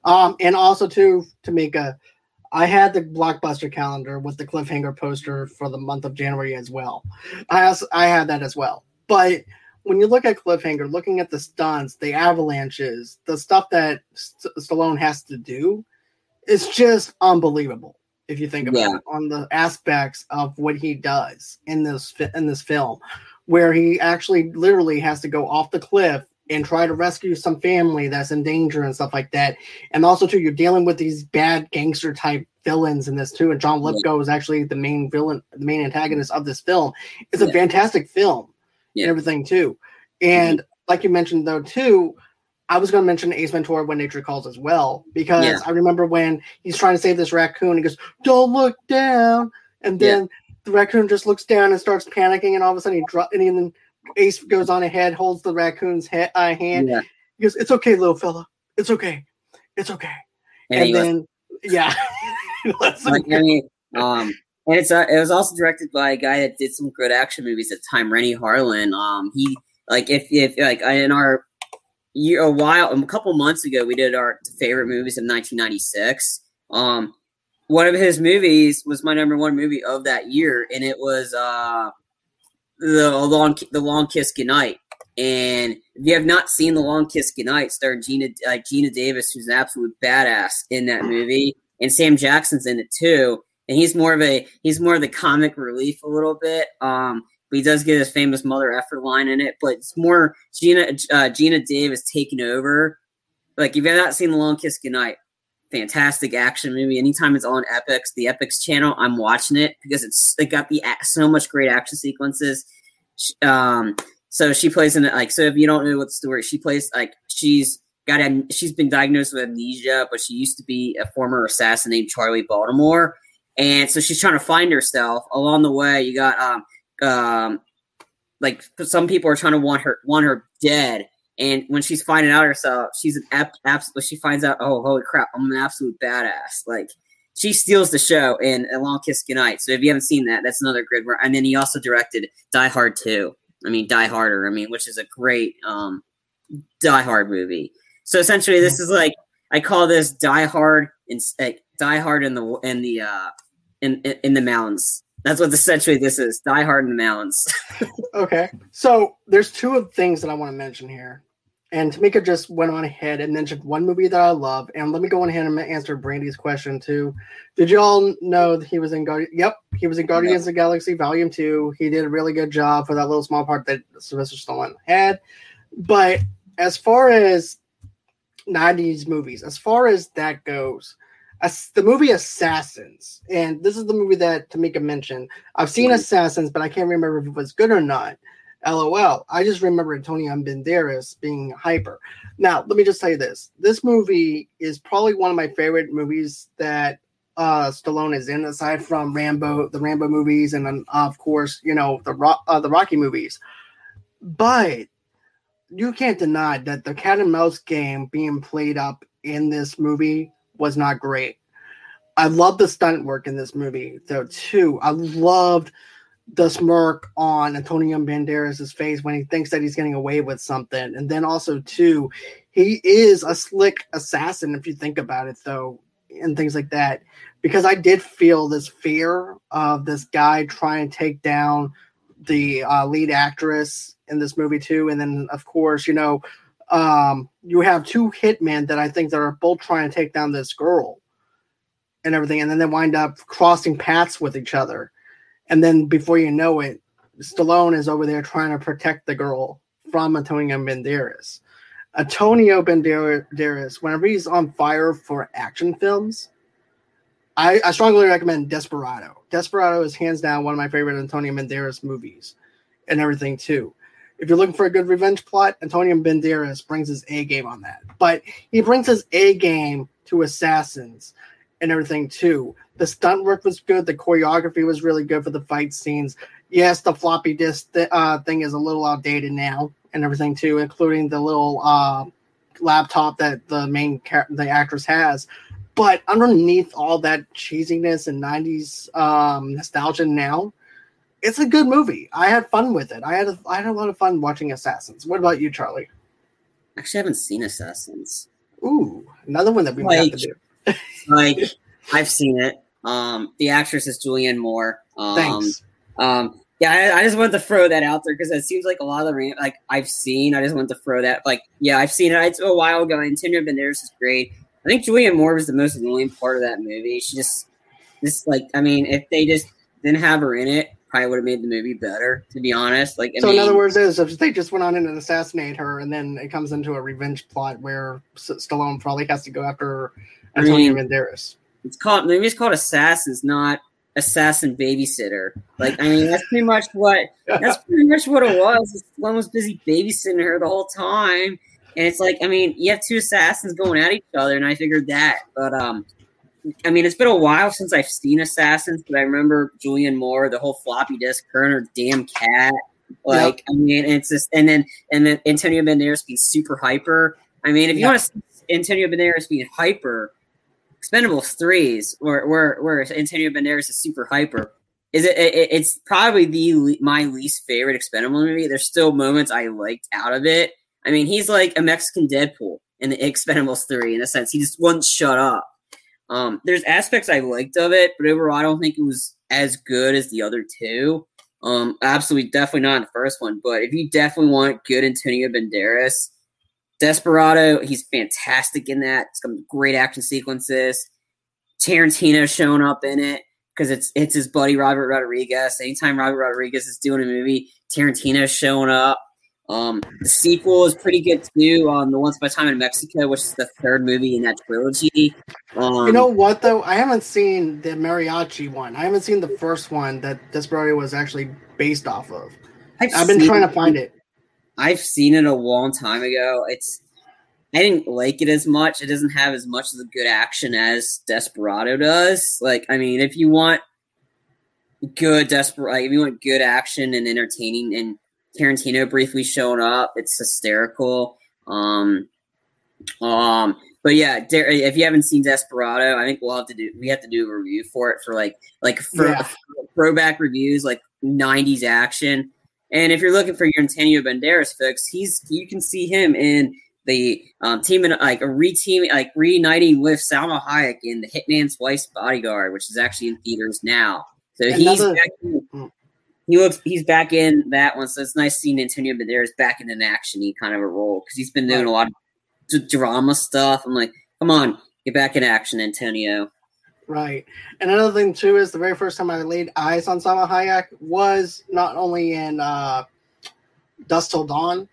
S1: Um, and also to to make a, I had the blockbuster calendar with the Cliffhanger poster for the month of January as well. I also I had that as well. But when you look at Cliffhanger, looking at the stunts, the avalanches, the stuff that St- Stallone has to do, it's just unbelievable if you think about yeah. it on the aspects of what he does in this in this film where he actually literally has to go off the cliff and try to rescue some family that's in danger and stuff like that. And also, too, you're dealing with these bad gangster type villains in this too. And John Lithgow yeah. is actually the main villain, the main antagonist of this film. It's yeah. a fantastic film yeah. and everything too. And mm-hmm. like you mentioned though too, I was going to mention Ace Ventura when Nature Calls as well because I remember when he's trying to save this raccoon, he goes, "Don't look down," and then the raccoon just looks down and starts panicking, and all of a sudden he drops, and then Ace goes on ahead, holds the raccoon's head, uh, hand. Yeah. He goes, "It's okay, little fella. It's okay. It's okay." And, and then, yeah,
S2: like, I mean, um, and it's uh, it was also directed by a guy that did some good action movies at the time, Renny Harlin. Um, he like if if like in our year a while a couple months ago we did our favorite movies of 1996. Um, one of his movies was my number one movie of that year, and it was uh, the long the Long Kiss Goodnight. And if you have not seen the Long Kiss Goodnight, starring Geena uh, Geena Davis, who's an absolute badass in that movie, and Sam Jackson's in it too. And he's more of a he's more of the comic relief a little bit. Um, but he does get his famous mother effort line in it. But it's more Geena uh, Geena Davis taking over like if you've not seen The Long Kiss Goodnight, fantastic action movie. Anytime it's on Epix, the Epix channel, I'm watching it because it's it got the so much great action sequences. Um, so she plays in it like so. If you don't know what the story, she plays like she's got she's been diagnosed with amnesia, but she used to be a former assassin named Charlie Baltimore, and so she's trying to find herself. Along the way, you got um um like some people are trying to want her want her dead and when she's finding out herself, she's an absolute. She finds out, oh, holy crap, I'm an absolute badass. Like she steals the show in A Long Kiss Goodnight. So if you haven't seen that, that's another good one. And then he also directed Die Hard 2. I mean, Die Harder. I mean, which is a great um, Die Hard movie. So essentially, this is like I call this Die Hard in like, Die Hard in the in the uh, in in the mountains. That's what essentially this is. Die Hard in the mountains.
S1: okay, so there's two things that I want to mention here. And Tamika just went on ahead and mentioned one movie that I love. And let me go on ahead and answer Brandy's question too. Did you all know that he was in Guardian? Yep, he was in Guardians yep. of the Galaxy Volume Two. He did a really good job for that little small part that Sylvester Stallone had. But as far as 90s movies, as far as that goes, as the movie Assassins, and this is the movie that Tamika mentioned. I've seen mm-hmm. Assassins, but I can't remember if it was good or not. LOL. I just remember Antonio Banderas being hyper. Now, let me just tell you this. This movie is probably one of my favorite movies that uh, Stallone is in, aside from Rambo, the Rambo movies, and then, of course, you know, the, uh, the Rocky movies. But you can't deny that the cat and mouse game being played up in this movie was not great. I love the stunt work in this movie, though, too. I loved – the smirk on Antonio Banderas' face when he thinks that he's getting away with something. And then also too, he is a slick assassin if you think about it though, and things like that. Because I did feel this fear of this guy trying to take down the uh, lead actress in this movie too. And then of course, you know, um, you have two hitmen that I think that are both trying to take down this girl and everything, and then they wind up crossing paths with each other and then before you know it, Stallone is over there trying to protect the girl from Antonio Banderas. Antonio Banderas, whenever he's on fire for action films, I, I, strongly recommend Desperado. Desperado is hands down one of my favorite Antonio Banderas movies and everything too. If you're looking for a good revenge plot, Antonio Banderas brings his A game on that. But he brings his A game to Assassins and everything too. The stunt work was good. The choreography was really good for the fight scenes. Yes, the floppy disk th- uh, thing is a little outdated now and everything too, including the little uh, laptop that the main the actress has. But underneath all that cheesiness and '90s um, nostalgia now, it's a good movie. I had fun with it. I had a, I had a lot of fun watching Assassins. What about you, Charlie?
S2: Actually, I haven't seen Assassins.
S1: Ooh, another one that we like, have to
S2: do. like I've seen it. Um, the actress is Julianne Moore. Um, Thanks. Um, yeah, I, I, just wanted to throw that out there because it seems like a lot of the like I've seen. I just wanted to throw that like yeah, I've seen it. It's a while ago. And Tinder Banderas is great. I think Julianne Moore was the most annoying part of that movie. She just just like I mean, if they just didn't have her in it, probably would have made the movie better. To be honest, like I
S1: so
S2: mean,
S1: in other words, is if they just went on in and assassinate her, and then it comes into a revenge plot where Stallone probably has to go after Antonio I mean, Banderas
S2: it's called the movie's called Assassins, not Assassin Babysitter. Like, I mean, that's pretty much what that's pretty much what it was. One was busy babysitting her the whole time, and it's like, I mean, you have two assassins going at each other, and I figured that. But um, I mean, it's been a while since I've seen Assassins, but I remember Julianne Moore, the whole floppy disk, her and her damn cat. Like, yep. I mean, it's just, and then and then Antonio Banderas being super hyper. I mean, if you yep. want to see Antonio Banderas being hyper, Expendables threes, where where where Antonio Banderas is super hyper. Is it, it? It's probably the my least favorite Expendable movie. There's still moments I liked out of it. I mean, he's like a Mexican Deadpool in the Expendables three in a sense. He just wouldn't shut up. Um, there's aspects I liked of it, but overall, I don't think it was as good as the other two. Um, absolutely, definitely not the first one. But if you definitely want good Antonio Banderas, Desperado, he's fantastic in that. Some great action sequences. Tarantino showing up in it because it's it's his buddy Robert Rodriguez. Anytime Robert Rodriguez is doing a movie, Tarantino's showing up. Um, the sequel is pretty good too. On um, the Once Upon a Time in Mexico, which is the third movie in that trilogy.
S1: Um, you know what though? I haven't seen the mariachi one. I haven't seen the first one that Desperado was actually based off of. I've, I've been trying to find it.
S2: I've seen it a long time ago. It's I didn't like it as much. It doesn't have as much of the good action as Desperado does. Like, I mean, if you want good Desperado, like, if you want good action and entertaining, and Tarantino briefly showing up, it's hysterical. Um, um, but yeah, if you haven't seen Desperado, I think we'll have to do. We have to do a review for it for like like for yeah. throwback reviews, like '90s action. And if you're looking for your Antonio Banderas fix, he's you can see him in the um, teaming like a reteaming like reuniting with Salma Hayek in the Hitman's Wife's Bodyguard, which is actually in theaters now. So Another, he's. He looks he's back in that one. So it's nice seeing Antonio Banderas back in an actiony kind of a role because he's been doing a lot of drama stuff. I'm like, come on, get back in action, Antonio.
S1: Right. And another thing too is the very first time I laid eyes on Salma Hayek was not only in uh, Dusk Till Dawn,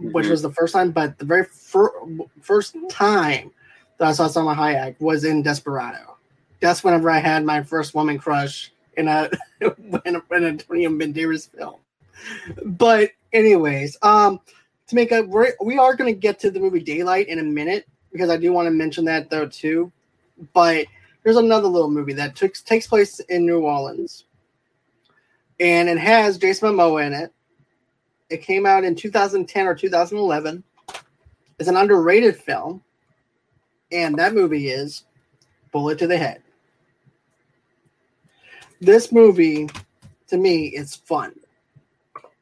S1: mm-hmm. which was the first time, but the very fir- first time that I saw Salma Hayek was in Desperado. That's whenever I had my first woman crush in a in, a, in Antonio Banderas film. But anyways, um, to make a we are going to get to the movie Daylight in a minute because I do want to mention that though too. But there's another little movie that took, takes place in New Orleans, and it has Jason Momoa in it. It came out in 2010 or 2011. It's an underrated film, and that movie is Bullet to the Head. This movie, to me, is fun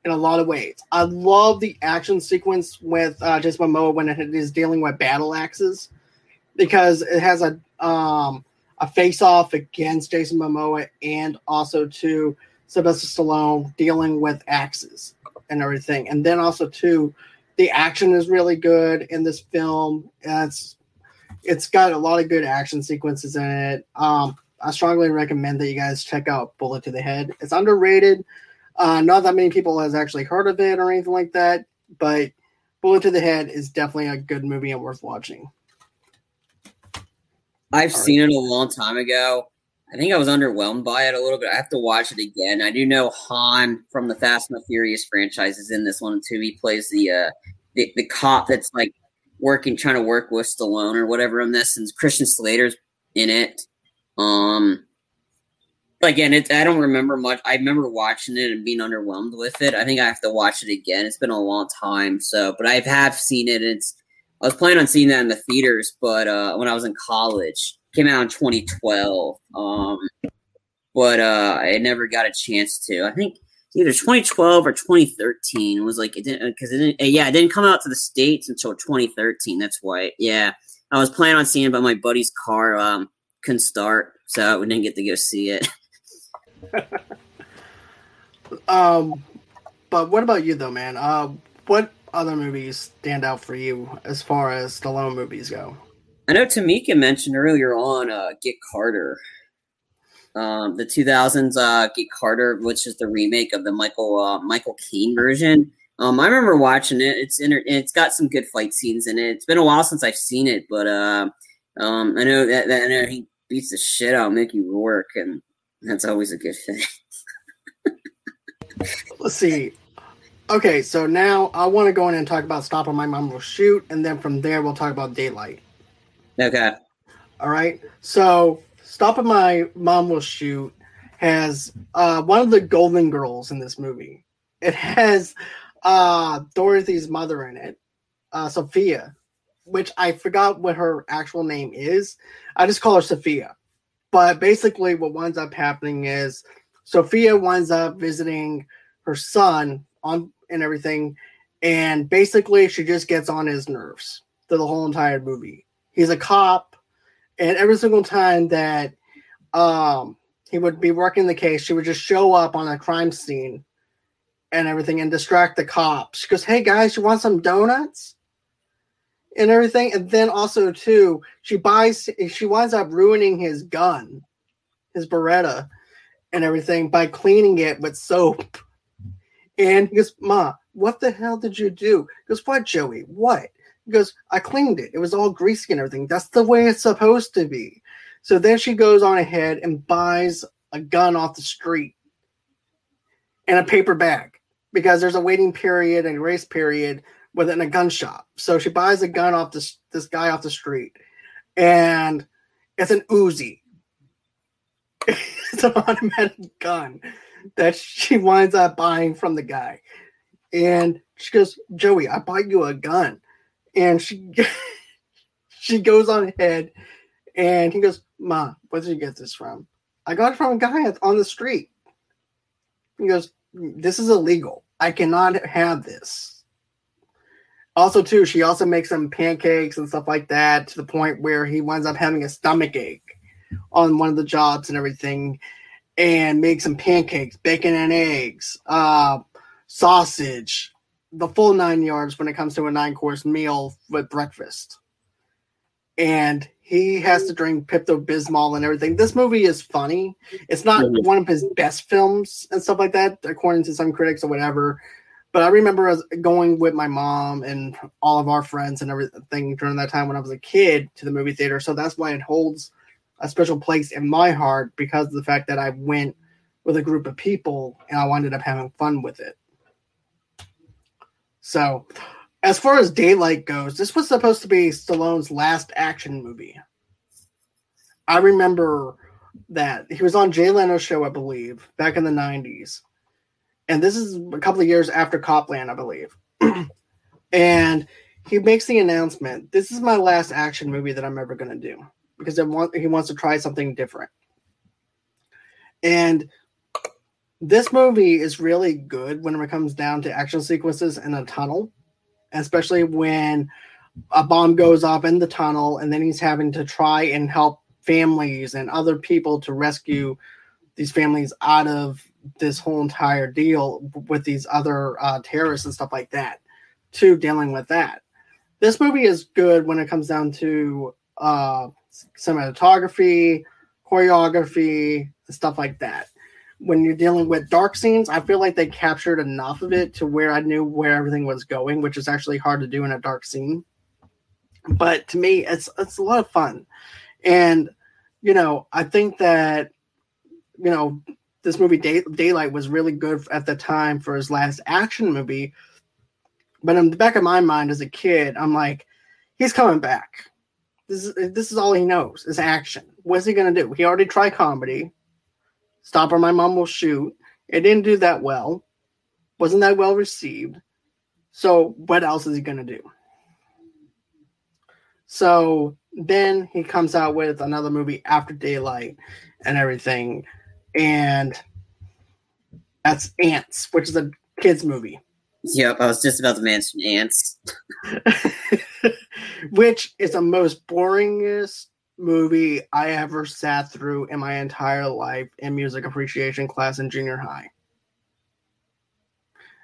S1: in a lot of ways. I love the action sequence with uh, Jason Momoa when it is dealing with battle axes because it has a um, a face off against Jason Momoa and also to Sylvester Stallone dealing with axes and everything. And then also too, the action is really good in this film. It's it's got a lot of good action sequences in it. Um, I strongly recommend that you guys check out Bullet to the Head. It's underrated. Uh, not that many people has actually heard of it or anything like that, but Bullet to the Head is definitely a good movie and worth watching.
S2: I've seen it a long time ago. I think I was underwhelmed by it a little bit. I have to watch it again. I do know Han from the Fast and the Furious franchise is in this one too. He plays the uh, the, the cop that's like working, trying to work with Stallone or whatever in this, and Christian Slater's in it. Um, again, it's I don't remember much. I remember watching it and being underwhelmed with it. I think I have to watch it again. It's been a long time, so but I have seen it. it's I was planning on seeing that in the theaters, but uh, when I was in college, came out in 2012. Um, but uh, I never got a chance to. I think either 2012 or 2013 it was like it didn't because it didn't. Yeah, it didn't come out to the states until 2013. That's why. Yeah, I was planning on seeing it, but my buddy's car um, couldn't start, so we didn't get to go see it.
S1: um, but what about you though, man? Uh, what other movies stand out for you as far as Stallone movies go?
S2: I know Tamika mentioned earlier on uh, Get Carter, um, the 2000s uh, Get Carter, which is the remake of the Michael uh, Michael Caine version. Um, I remember watching it. It's inter- it's got some good fight scenes in it. It's been a while since I've seen it, but uh, um, I know that, that I know he beats the shit out of Mickey Rourke, and that's always a good thing.
S1: Let's see. Okay, so now I want to go in and talk about Stop My Mom Will Shoot, and then from there we'll talk about Daylight.
S2: Okay.
S1: All right. So Stop My Mom Will Shoot has uh, one of the Golden Girls in this movie. It has uh, Dorothy's mother in it, uh, Sophia, which I forgot what her actual name is. I just call her Sophia. But basically, what winds up happening is Sophia winds up visiting her son on and everything. And basically, she just gets on his nerves through the whole entire movie. He's a cop, and every single time that um, he would be working the case, she would just show up on a crime scene and everything and distract the cops. She goes, "Hey guys, you want some donuts?" And everything, and then also too, she buys. She winds up ruining his gun, his Beretta, and everything by cleaning it with soap and he goes, Ma, What the hell did you do? He goes, What, Joey? What? He goes, I cleaned it. It was all greasy and everything. That's the way it's supposed to be. So then she goes on ahead and buys a gun off the street and a paper bag because there's a waiting period and grace period within a gun shop. So she buys a gun off this this guy off the street, and it's an Uzi. it's an automatic gun that she winds up buying from the guy, and she goes, "Joey, I bought you a gun," and she she goes on ahead, and he goes, "Ma, where did you get this from?" I got it from a guy on the street. He goes, "This is illegal. I cannot have this." Also, too, she also makes some pancakes and stuff like that to the point where he winds up having a stomach ache on one of the jobs and everything, and makes some pancakes, bacon and eggs, uh, sausage, the full nine yards when it comes to a nine course meal with breakfast. And he has to drink Pepto Bismol and everything. This movie is funny. It's not one of his best films and stuff like that, according to some critics or whatever. But I remember going with my mom and all of our friends and everything during that time when I was a kid to the movie theater. So that's why it holds a special place in my heart because of the fact that I went with a group of people and I ended up having fun with it. So, as far as Daylight goes, this was supposed to be Stallone's last action movie. I remember that he was on Jay Leno's show, I believe, back in the 90s and this is a couple of years after Copland, I believe. and he makes the announcement: "This is my last action movie that I'm ever going to do because want, he wants to try something different." And this movie is really good when it comes down to action sequences in a tunnel, especially when a bomb goes off in the tunnel and then he's having to try and help families and other people to rescue these families out of this whole entire deal with these other uh, terrorists and stuff like that to dealing with that. This movie is good when it comes down to uh, cinematography, choreography, stuff like that. When you're dealing with dark scenes, I feel like they captured enough of it to where I knew where everything was going, which is actually hard to do in a dark scene. But to me, it's it's a lot of fun, and you know, I think that you know this movie Day- Daylight was really good at the time for his last action movie. But in the back of my mind as a kid, I'm like, he's coming back. This is this is all he knows is action. What's he gonna do? He already tried comedy. Stop or my mom will shoot. It didn't do that well. Wasn't that well received. So what else is he gonna do? So then he comes out with another movie after daylight and everything and that's Ants, which is a kids movie.
S2: Yep, I was just about to mention Ants,
S1: which is the most boringest movie I ever sat through in my entire life in music appreciation class in junior high.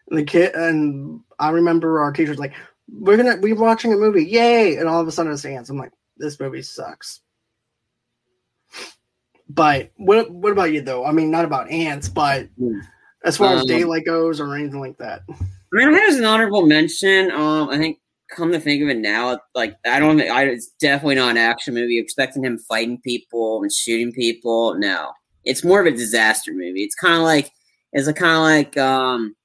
S1: And the kid and I remember our teachers like, "We're gonna be watching a movie, yay!" And all of a sudden it's Ants. I'm like, "This movie sucks." But what what about you though? I mean, not about ants, but as far um, as daylight goes or anything like that. I
S2: mean, I had as an honorable mention. Um, I think come to think of it now, like I don't, I, it's definitely not an action movie. Expecting him fighting people and shooting people, no. It's more of a disaster movie. It's kind of like, it's a kind of like um,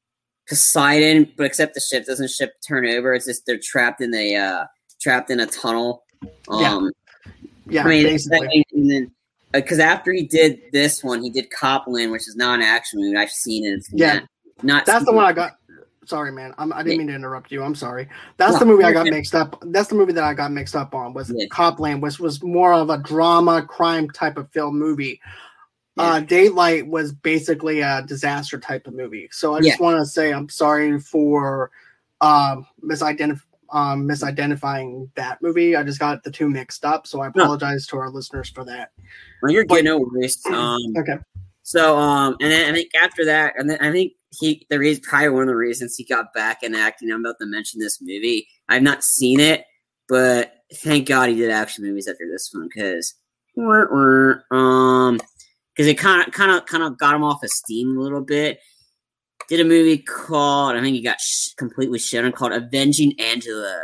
S2: Poseidon, but except the ship doesn't ship turn over. It's just they're trapped in a uh, trapped in a tunnel. Um, yeah, yeah. I mean, basically. and then because uh, after he did this one, he did Copland, which is not an action movie. I've seen it.
S1: Yeah, not, not that's the one I got. Sorry, man. I'm, I did not mean to interrupt you. I'm sorry. That's no, the movie I got mixed up. That's the movie that I got mixed up on. Was yeah. Copland, which was more of a drama crime type of film movie. Yeah. Uh, Daylight was basically a disaster type of movie. So I just yeah. want to say I'm sorry for um, misidentifying um, misidentifying that movie. I just got the two mixed up, so I apologize no. to our listeners for that.
S2: Well, you're getting over this. Um,
S1: okay.
S2: So, um, and then I think after that, and then I think he the reason probably one of the reasons he got back in acting. I'm about to mention this movie. I've not seen it, but thank God he did action movies after this one because, um, because it kind of kind of kind of got him off of steam a little bit. Did a movie called I think he got sh- completely shit on called Avenging Angelo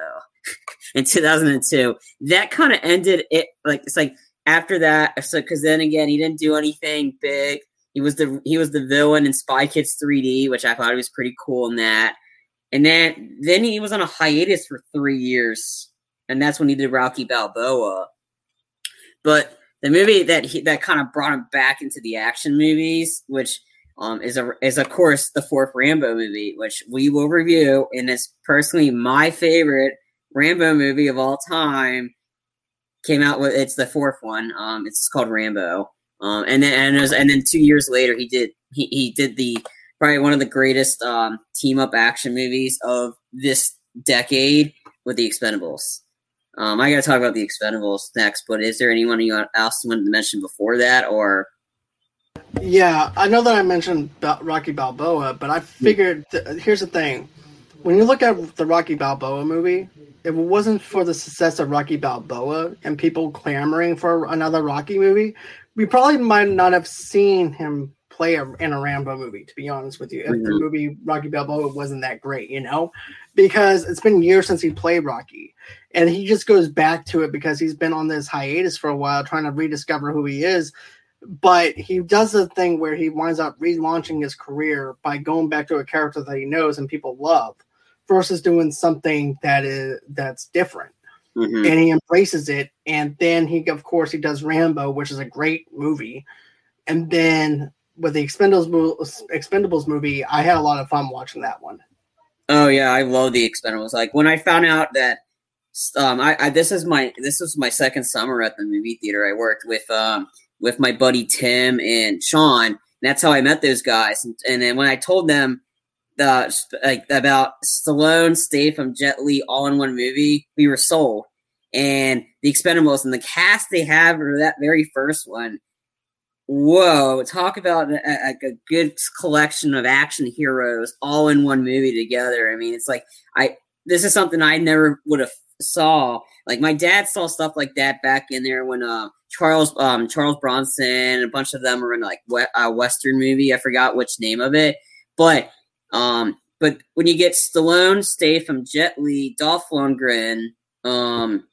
S2: in 2002. That kind of ended it like it's like after that. So because then again he didn't do anything big. He was the he was the villain in Spy Kids 3D, which I thought was pretty cool in that. And then then he was on a hiatus for three years, and that's when he did Rocky Balboa. But the movie that he that kind of brought him back into the action movies, which um, is a is of course the fourth Rambo movie, which we will review, and it's personally my favorite Rambo movie of all time. Came out with it's the fourth one. Um, it's called Rambo. Um, and then and, was, and then two years later, he did he, he did the probably one of the greatest um, team up action movies of this decade with the Expendables. Um, I got to talk about the Expendables next, but is there anyone you else you wanted to mention before that, or?
S1: Yeah, I know that I mentioned Rocky Balboa, but I figured th- here's the thing: when you look at the Rocky Balboa movie, if it wasn't for the success of Rocky Balboa and people clamoring for another Rocky movie, we probably might not have seen him play a, in a Rambo movie, to be honest with you. If mm-hmm. the movie Rocky Balboa wasn't that great, you know, because it's been years since he played Rocky, and he just goes back to it because he's been on this hiatus for a while, trying to rediscover who he is. But he does a thing where he winds up relaunching his career by going back to a character that he knows and people love, versus doing something that is that's different. Mm-hmm. And he embraces it, and then he, of course, he does Rambo, which is a great movie, and then with the Expendables Expendables movie, I had a lot of fun watching that one.
S2: Oh yeah, I love the Expendables. Like when I found out that um, I, I, this is my this was my second summer at the movie theater. I worked with um with my buddy Tim and Sean. And that's how I met those guys. And, and then when I told them the like about Stallone, Statham, Jet Li all in one movie, we were sold. And the Expendables and the cast they have for that very first one whoa, talk about a, a, good collection of action heroes all in one movie together. I mean, it's like I this is something I never would have saw. Like my dad saw stuff like that back in there when uh, Charles um, Charles Bronson and a bunch of them were in like a western movie. I forgot which name of it, but um, but when you get Stallone, Statham, Jet Li, Dolph Lundgren, um,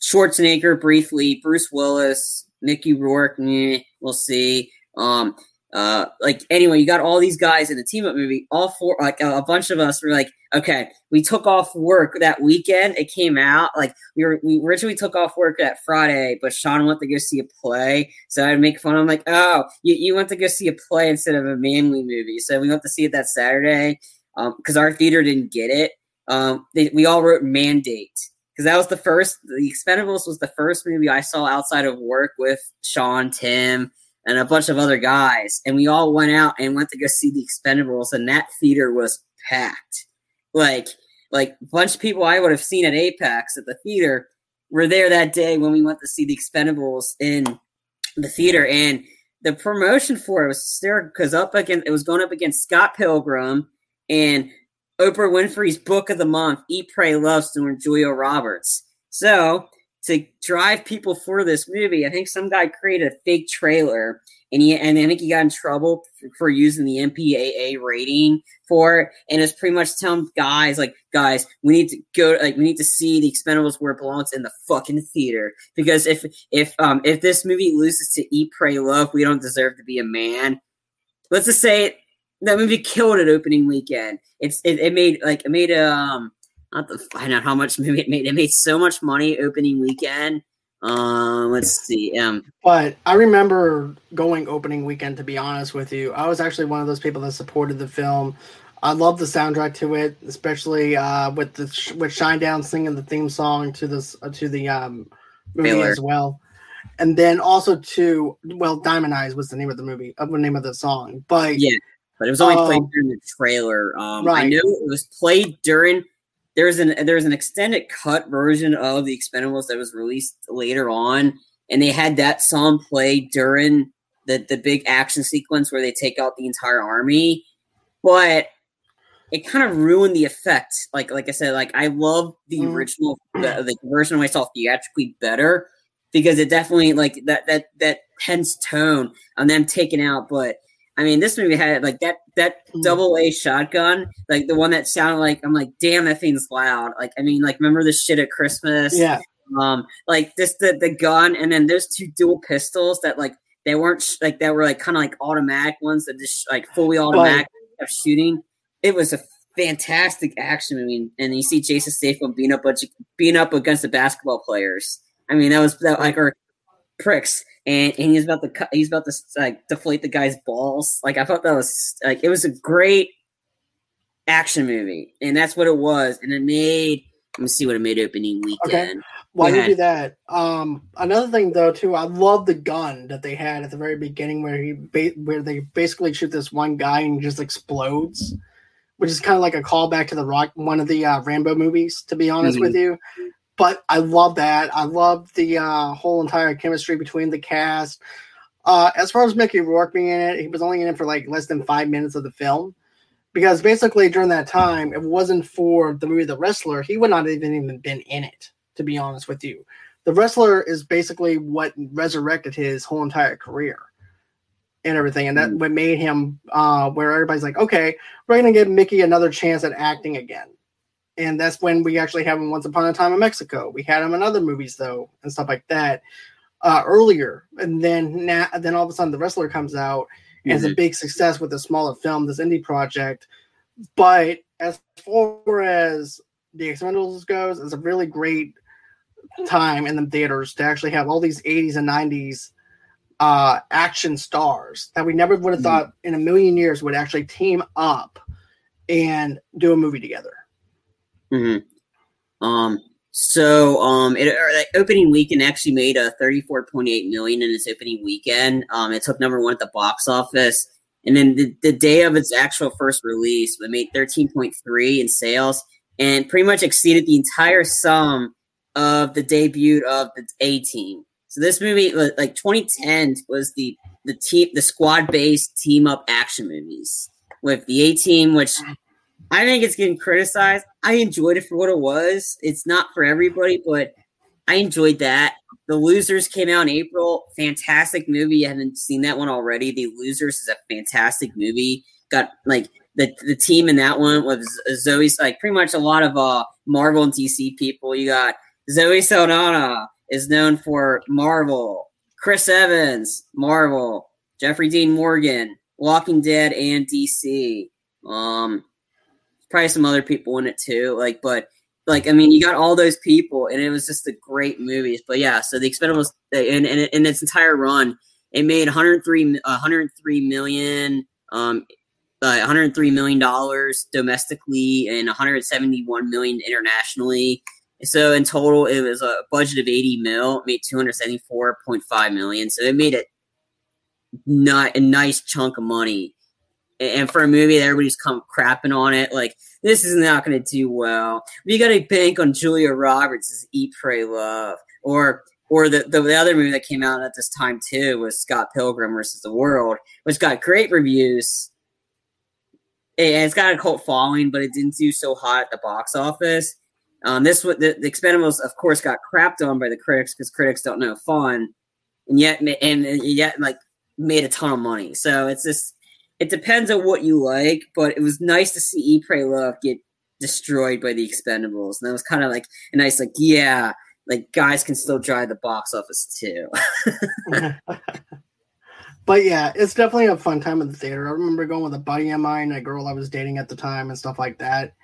S2: Schwarzenegger briefly, Bruce Willis, Mickey Rourke, meh, we'll see. Um, uh, like anyway, you got all these guys in the team up movie. All four, like a, bunch of us were like, okay, we took off work that weekend. It came out like we were we originally took off work that Friday, but Sean went to go see a play, so I'd make fun. I'm like, oh, you, you went to go see a play instead of a manly movie, so we went to see it that Saturday because um, our theater didn't get it. Um, they, we all wrote mandate because that was the first. The Expendables was the first movie I saw outside of work with Sean, Tim, and a bunch of other guys, and we all went out and went to go see the Expendables, and that theater was packed. Like, like a bunch of people I would have seen at Apex at the theater were there that day when we went to see the Expendables in the theater, and the promotion for it was hysterical because up against it was going up against Scott Pilgrim and Oprah Winfrey's book of the month, Eat, Pray, Love, starring Julia Roberts. So to drive people for this movie, I think some guy created a fake trailer, and he and I think he got in trouble for, using the MPAA rating for it, and it's pretty much telling guys like, guys, we need to go, like, we need to see the Expendables where it belongs in the fucking theater, because if if um if this movie loses to Eat, Pray, Love, we don't deserve to be a man. Let's just say that movie killed it opening weekend. It's it, it made like it made um not to find out how much movie it made. It made so much money opening weekend. Um, let's see. Um,
S1: but I remember going opening weekend. To be honest with you, I was actually one of those people that supported the film. I love the soundtrack to it, especially uh, with the with Shinedown singing the theme song to this uh, to the um, movie Miller. as well and then also to well diamond eyes was the name of the movie uh, the name of the song but
S2: yeah but it was only played um, during the trailer. Um, right. I knew it was played during. There's an there's an extended cut version of the Expendables that was released later on, and they had that song played during the the big action sequence where they take out the entire army. But it kind of ruined the effect. Like like I said, like I love the mm. original the, the version I saw theatrically better because it definitely like that that that tense tone on them taking out, but I mean, this movie had like that that
S1: Mm.
S2: double A shotgun, like the one that sounded like I'm like, damn, that thing's loud. Like, I mean, like remember this shit at Christmas?
S1: Yeah,
S2: Um, like this the the gun, and then those two dual pistols that like they weren't sh- like that were like kind of like automatic ones that just like fully automatic of shooting. It was a fantastic action movie, and you see Jason Statham being up being up against the basketball players. I mean, that was that like or pricks, and and he's about to cut, he's about to like deflate the guy's balls. Like I thought that was like it was a great action movie, and that's what it was, and it made. Let me see what it made opening weekend.
S1: while
S2: Yeah.
S1: you do that, um, another thing though too, I love the gun that they had at the very beginning where he ba- where they basically shoot this one guy and he just explodes, which is kind of like a callback to the rock one of the uh, Rambo movies. To be honest
S2: Mhm.
S1: with you, but I love that. I love the uh, whole entire chemistry between the cast. Uh, as far as Mickey Rourke being in it, he was only in it for like less than five minutes of the film. Because basically during that time, if it wasn't for the movie The Wrestler, he would not have even even been in it, to be honest with you. The Wrestler is basically what resurrected his whole entire career and everything. And that
S2: Mm.
S1: what made him uh, where everybody's like, okay, we're going to give Mickey another chance at acting again. And that's when we actually have him Once Upon a Time in Mexico. We had him in other movies, though, and stuff like that uh, earlier. And then, now, then all of a sudden, The Wrestler comes out and it's a big success with a smaller film, this indie project. But as far as the Expendables goes, it's a really great time in the theaters to actually have all these 80s and 90s uh, action stars that we never would have
S2: Mhm.
S1: thought in a million years would actually team up and do a movie together.
S2: Hmm Um. So, um, it or, like, opening weekend actually made a point eight million in its opening weekend. Um, it took number one at the box office, and then the, the day of its actual first release, it made thirteen point three in sales, and pretty much exceeded the entire sum of the debut of the A Team. So this movie, like like 2010, was the the team, the squad-based team-up action movies with the A Team, which I think it's getting criticized. I enjoyed it for what it was. It's not for everybody, but I enjoyed that. The Losers came out in April. Fantastic movie. You haven't seen that one already. The Losers is a fantastic movie. Got like the the team in that one was Zoe's like pretty much a lot of uh Marvel and DC people. You got Zoe Saldana is known for Marvel. Chris Evans, Marvel. Jeffrey Dean Morgan, Walking Dead and DC. Um probably some other people in it too. Like, but like, I mean, you got all those people, and it was just a great movies. But yeah, so the Expendables in in, in its entire run, it made 103 103 million, um, uh, 103 million dollars domestically and 171 million internationally. So in total, it was a budget of 80 mil, made 274.5 million. So it made it not a nice chunk of money and for a movie that everybody's come crapping on it, like this is not going to do well. We got to bank on Julia Roberts' Eat, Pray, Love, or or the, the the other movie that came out at this time too was Scott Pilgrim versus the World, which got great reviews. And it's got a cult following, but it didn't do so hot at the box office. Um, this the, the Expendables, of course, got crapped on by the critics because critics don't know fun, and yet and yet like made a ton of money. So it's just it depends on what you like, but it was nice to see E Pray Love get destroyed by the Expendables, and that was kind of like a nice, like, yeah, like guys can still drive the box office too.
S1: but yeah, it's definitely a fun time in the theater. I remember going with a buddy of mine, a girl I was dating at the time, and stuff like that.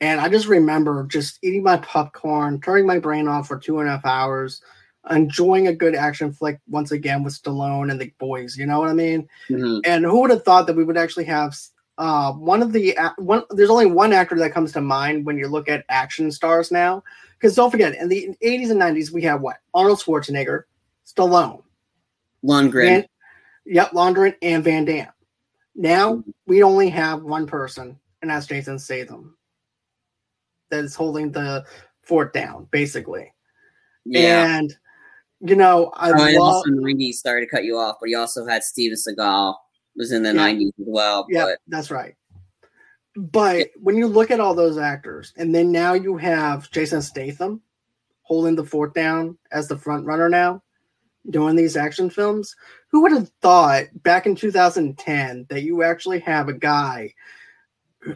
S1: And I just remember just eating my popcorn, turning my brain off for two and a half hours, enjoying a good action flick once again with Stallone and the boys. You know what I mean?
S2: Mhm.
S1: And who would have thought that we would actually have uh, one of the one? There's only one actor that comes to mind when you look at action stars now. Because don't forget, in the 80s and 90s, we had what? Arnold Schwarzenegger, Stallone,
S2: Lundgren.
S1: Van, yep, Lundgren, and Van Damme. Now we only have one person, and that's Jason Statham. That is holding the fort down, basically.
S2: yeah.
S1: And you know, I
S2: Oh,
S1: love.
S2: also 90s, sorry to cut you off, but he also had Steven Seagal was in the
S1: Yeah.
S2: 90s as well.
S1: Yeah,
S2: But
S1: that's right. But when you look at all those actors, and then now you have Jason Statham holding the fort down as the front runner now, doing these action films. Who would have thought back in 2010 that you actually have a guy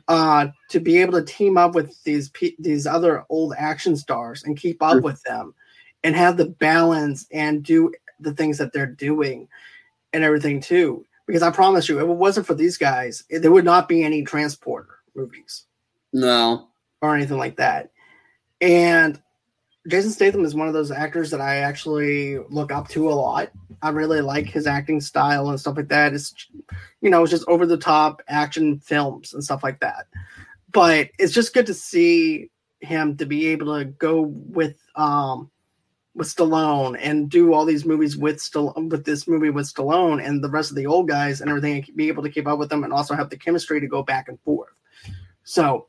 S1: uh, to be able to team up with these these other old action stars and keep up with them and have the balance and do the things that they're doing and everything too. Because I promise you, if it wasn't for these guys, there would not be any transporter movies.
S2: No.
S1: Or anything like that. And Jason Statham is one of those actors that I actually look up to a lot. I really like his acting style and stuff like that. It's you know, it's just over the top action films and stuff like that. But it's just good to see him to be able to go with um with Stallone and do all these movies with Stallone with this movie with Stallone and the rest of the old guys and everything and be able to keep up with them and also have the chemistry to go back and forth. So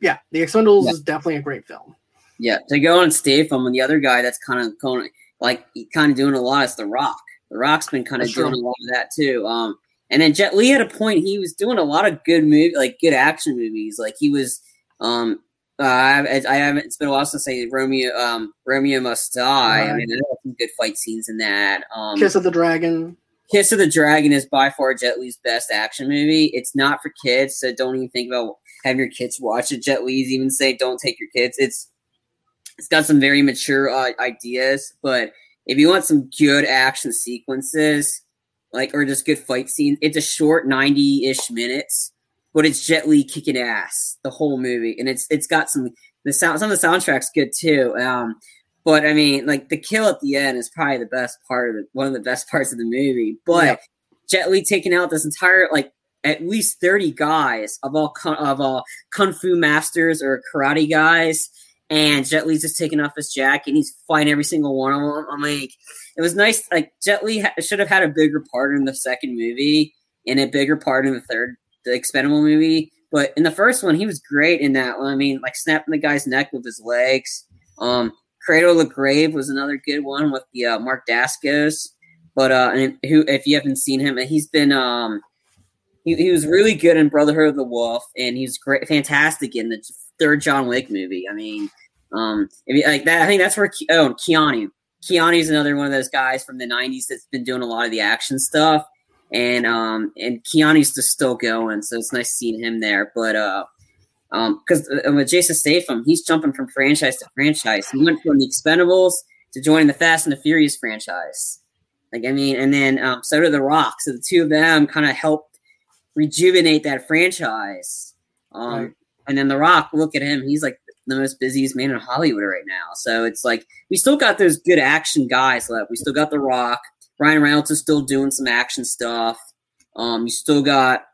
S1: yeah, The Expendables yeah. is definitely a great film.
S2: Yeah, to go on Statham and the other guy that's kind of going like kind of doing a lot is The Rock. The Rock's been kind of that's doing true. a lot of that too. Um, and then Jet Li had a point. He was doing a lot of good movie, like good action movies. Like he was, um, uh, I, I haven't. It's been a while since I Romeo, um, Romeo Must Die. Right. I mean, there are some good fight scenes in that. Um,
S1: Kiss of the Dragon.
S2: Kiss of the Dragon is by far Jet Li's best action movie. It's not for kids, so don't even think about having your kids watch it. Jet Li's even say don't take your kids. It's it's got some very mature uh, ideas, but if you want some good action sequences, like or just good fight scenes, it's a short ninety ish minutes, but it's Jet Li kicking ass the whole movie, and it's it's got some the sound some of the soundtracks good too. Um, but I mean, like the kill at the end is probably the best part of it, one of the best parts of the movie. But yeah. Jet Li taking out this entire like at least 30 guys of all of all kung fu masters or karate guys and Jet Li's just taking off his jacket and he's fighting every single one of them. I'm like, it was nice. Like Jet Li ha- should have had a bigger part in the second movie and a bigger part in the third, the Expendable movie. But in the first one, he was great in that one. I mean, like snapping the guy's neck with his legs. Um, Cradle of the Grave was another good one with the uh, Mark Dacascos. But uh, and who, if you haven't seen him, he's been um, he, he was really good in Brotherhood of the Wolf, and he was great, fantastic in the third John Wick movie. I mean, um, like that, I think that's where oh Keanu. Keanu's another one of those guys from the '90s that's been doing a lot of the action stuff, and um, and Keanu's just still going, so it's nice seeing him there. But uh, um, because uh, with Jason Statham, he's jumping from franchise to franchise. He went from the Expendables to joining the Fast and the Furious franchise. Like I mean, and then um, so did The Rock. So the two of them kind of helped rejuvenate that franchise. Um, right. And then The Rock, look at him. He's like the most busiest man in Hollywood right now. So it's like we still got those good action guys left. We still got The Rock. Ryan Reynolds is still doing some action stuff. Um, you still got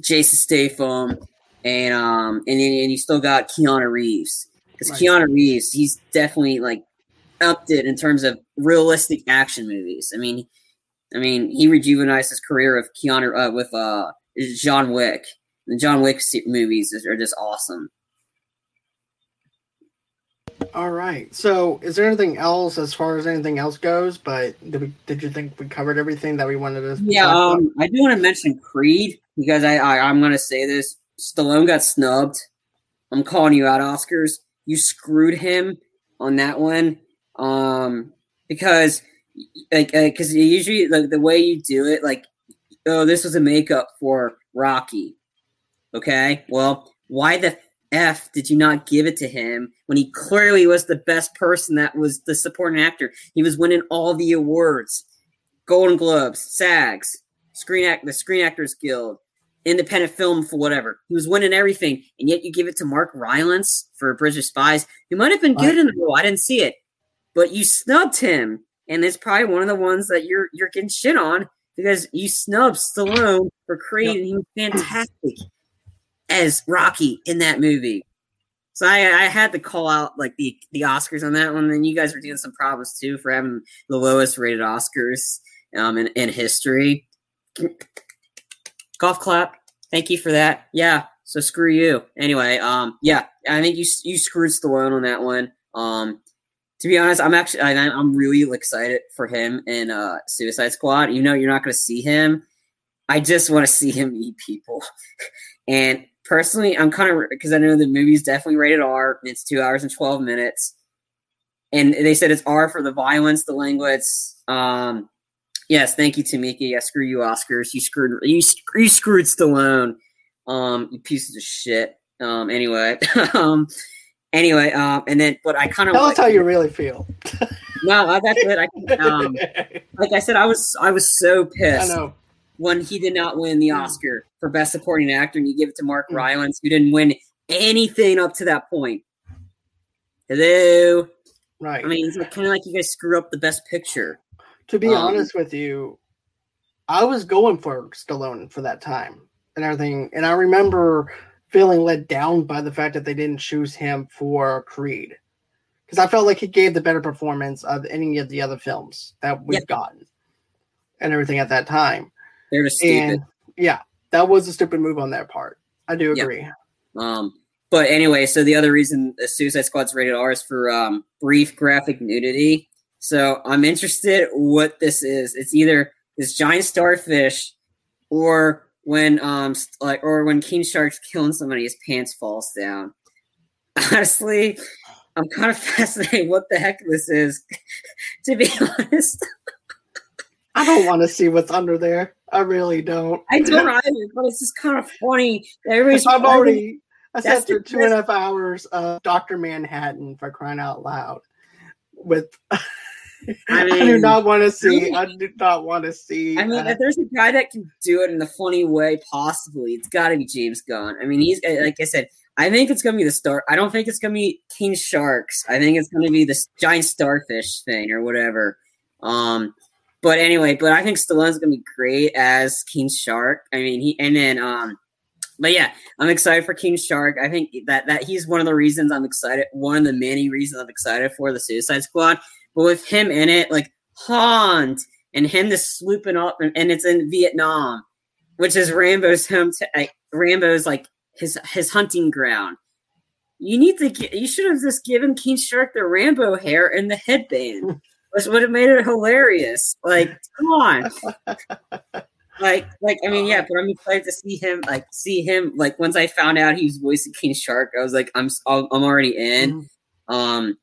S2: Jason Statham, and um, and then and you still got Keanu Reeves because right. Keanu Reeves, he's definitely like upped it in terms of realistic action movies. I mean, I mean, he rejuvenized his career of Keanu uh, with uh John Wick. The John Wick movies are just awesome.
S1: All right. So, is there anything else as far as anything else goes? But did we did you think we covered everything that we wanted to?
S2: Yeah. Um, I do want to mention Creed because I, I I'm going to say this. Stallone got snubbed. I'm calling you out, Oscars. You screwed him on that one. Um, because like because uh, usually like the way you do it, like oh, this was a makeup for Rocky. Okay. Well, why the F did you not give it to him when he clearly was the best person that was the supporting actor? He was winning all the awards Golden Globes, SAGs, Screen Act, the Screen Actors Guild, independent film for whatever. He was winning everything, and yet you give it to Mark Rylance for Bridge of Spies, who might have been good in the role. I didn't see it, but you snubbed him, and it's probably one of the ones that you're you're getting shit on because you snubbed Stallone for Creed, yep. and he was fantastic as Rocky in that movie. So I, I had to call out like the the Oscars on that one. And you guys were doing some problems too for having the lowest rated Oscars um, in, in history. Golf clap. Thank you for that. Yeah. So screw you. Anyway, um, yeah, I think you you screwed Stallone on that one. Um, to be honest, I'm actually I, I'm really excited for him in uh, Suicide Squad. You know, you're not going to see him. I just want to see him eat people, and personally, I'm kind of because I know the movie's definitely rated R. It's two hours and twelve minutes, and they said it's R for the violence, the language, Um, yes, thank you, Tamika. Yeah, screw you, Oscars. You screwed you, you screwed Stallone. Um, you pieces of shit. Um, anyway, um, anyway, um, and then but I kind of
S1: tell us how you really feel.
S2: no, that's it. I um, like I said, I was I was so pissed.
S1: I know
S2: when he did not win the
S1: Mm.
S2: Oscar for Best Supporting Actor, and you give it to Mark
S1: Mm.
S2: Rylance, who didn't win anything up to that point. Hello.
S1: right.
S2: I mean, it's kind of like you guys screw up the Best Picture.
S1: to be
S2: um,
S1: honest with you, I was going for Stallone for that time and everything, and I remember feeling let down by the fact that they didn't choose him for Creed because I felt like he gave the better performance of any of the other films that we've
S2: Yeah.
S1: gotten and everything at that time.
S2: They're just stupid.
S1: And yeah, that was a stupid move on their part. I do agree.
S2: Um, but anyway, so the other reason the Suicide Squad's rated R is for um, brief graphic nudity. So I'm interested what this is. It's either this giant starfish, or when um like or when King Shark's killing somebody, his pants falls down. Honestly, I'm kind of fascinated what the heck this is. to be honest,
S1: I don't want to see what's under there. I really don't.
S2: I don't either, but it's just kind of funny. that Everybody's
S1: I've already I
S2: That's
S1: sat through
S2: the
S1: two and a half hours of Doctor Manhattan for crying out loud. With I,
S2: I
S1: do not want to see. I do not want to see.
S2: I mean,
S1: uh,
S2: if there's a guy that can do it in a funny way, possibly, it's got to be James Gunn. I mean, he's uh, like I said. I think it's gonna be the star. I don't think it's gonna be King Sharks. I think it's gonna be this giant starfish thing or whatever. Um, but anyway, but I think Stallone's gonna be great as King Shark. I mean, he and then um, but yeah, I'm excited for King Shark. I think that that he's one of the reasons I'm excited. One of the many reasons I'm excited for the Suicide Squad. But with him in it, like Haunt and him just swooping up, and, and it's in Vietnam, which is Rambo's home. To, like, Rambo's like his his hunting ground. You need to get. You should have just given King Shark the Rambo hair and the headband. Which would have made it hilarious. Like, come on. Like, like I mean, yeah, but I'm excited to see him. Like, see him. Like, once I found out he was voicing King Shark, I was like, I'm, I'm already in.
S1: mhm.
S2: Um,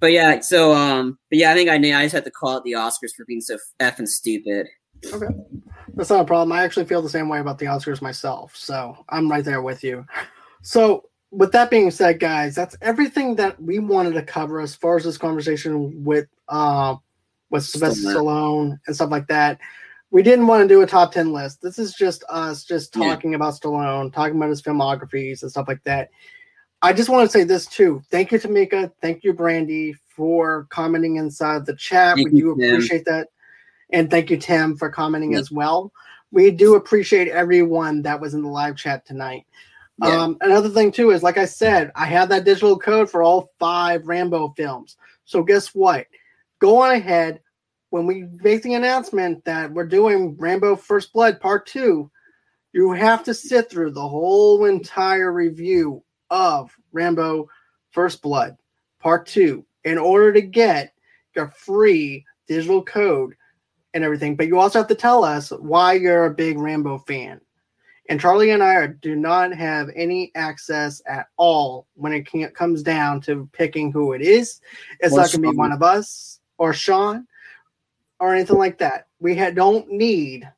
S2: but yeah, so um, but yeah, I think I I just had to call out the Oscars for being so effing stupid.
S1: Okay, that's not a problem. I actually feel the same way about the Oscars myself. So I'm right there with you. So, with that being said, guys, that's everything that we wanted to cover as far as this conversation with uh, with Sylvester
S2: Stallone.
S1: And stuff like that. We didn't want to do a top 10 list. This is just us just
S2: Yeah.
S1: talking about Stallone, talking about his filmographies and stuff like that. I just want to say this too. Thank you, Tamika. Thank you, Brandy, for commenting inside the chat.
S2: Thank
S1: we
S2: you,
S1: do
S2: Tim.
S1: appreciate that. And thank you, Tim, for commenting
S2: Yeah.
S1: as well. We do appreciate everyone that was in the live chat tonight.
S2: Yeah.
S1: Um, another thing too is, like I said, I have that digital code for all five Rambo films. So guess what? Go on ahead when we make the announcement that we're doing Rambo First Blood Part Two. You have to sit through the whole entire review of Rambo First Blood Part Two in order to get your free digital code and everything. But you also have to tell us why you're a big Rambo fan. And Charlie and I are, do not have any access at all when it can, comes down to picking who it is. It's
S2: Or
S1: not going to be one of us or Sean or anything like that. We ha- don't need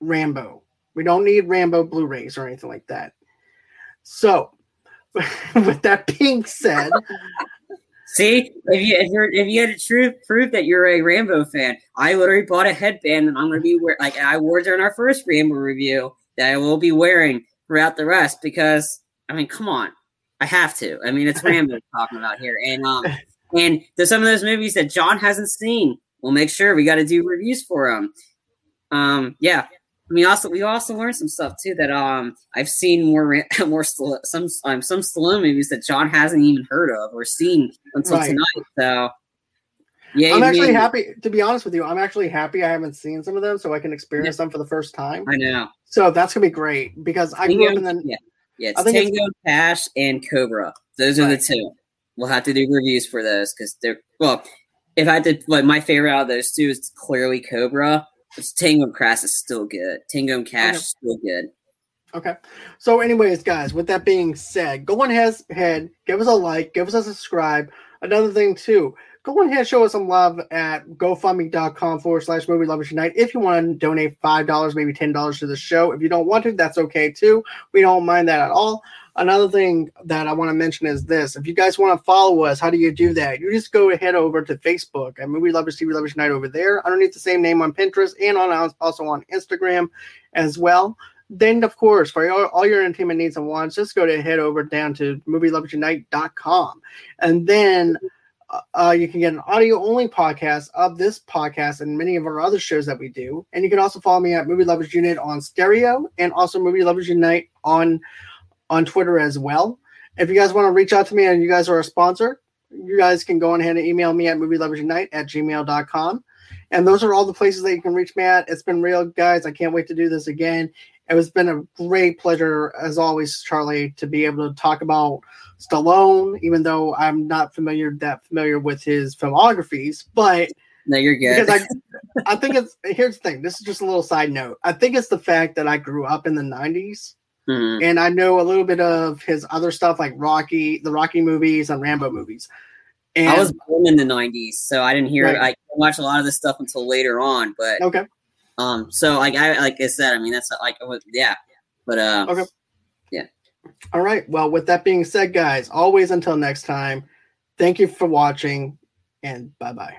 S1: Rambo. We don't need Rambo Blu-rays or anything like that. So, with that being said,
S2: See, if you if you're if you had to true prove that you're a Rambo fan, I literally bought a headband and I'm gonna be wear like I wore it during our first Rambo review that I will be wearing throughout the rest because I mean, come on, I have to. I mean, it's Rambo talking about here, and um, and there's some of those movies that John hasn't seen. We'll make sure we got to do reviews for them. Um, yeah. I mean, also we also learned some stuff too that um I've seen more more some um, some Stallone movies that John hasn't even heard of or seen until
S1: Right.
S2: tonight. So yeah,
S1: I'm actually happy. To be honest with you, I'm actually happy I haven't seen some of them, so I can experience them for the first time.
S2: I know.
S1: So that's gonna be great because I grew up in the
S2: yeah, yeah. It's
S1: I think
S2: Tango, Cash, and Cobra. Those are
S1: Right.
S2: the two. We'll have to do reviews for those because they're well. If I had to, like my favorite out of those two is clearly Cobra. It's Tango and Crash is still good. Tango and Cash is still good.
S1: Okay. So, anyways, guys, with that being said, go on ahead, head, give us a like, give us a subscribe. Another thing too, go ahead and show us some love at gofundme.com forward slash movie lovers unite. If you want to donate $5, maybe $10 to the show. If you don't want to, that's okay too. We don't mind that at all. Another thing that I want to mention is this. If you guys want to follow us, how do you do that? You just go ahead over to Facebook at Movie Lovers TV Lovers Night over there, underneath the same name on Pinterest and on also on Instagram as well. Then, of course, for all, all your entertainment needs and wants, just go to head over down to movieloversunite.com. And then uh, you can get an audio only podcast of this podcast and many of our other shows that we do. And you can also follow me at Movie Lovers Unite on stereo and also Movie Lovers Unite on on Twitter as well. If you guys want to reach out to me and you guys are a sponsor, you guys can go ahead and email me at movie lovers unite at gmail.com. And those are all the places that you can reach me at. It's been real, guys. I can't wait to do this again. It has been a great pleasure, as always, Charlie, to be able to talk about Stallone, even though I'm not familiar that familiar with his filmographies. But
S2: no, you're good.
S1: Because I, I think it's here's the thing. This is just a little side note. I think it's the fact that I grew up in the '90s, mm-hmm. and I know a little bit of his other stuff, like Rocky, the Rocky movies, and Rambo movies.
S2: And, I was born in the '90s, so I didn't hear. Right. I watched a lot of this stuff until later on, but
S1: okay.
S2: Um, so like I like I said, I mean that's like yeah, but uh,
S1: okay. All right. Well, with that being said, guys, always until next time, thank you for watching, and bye bye.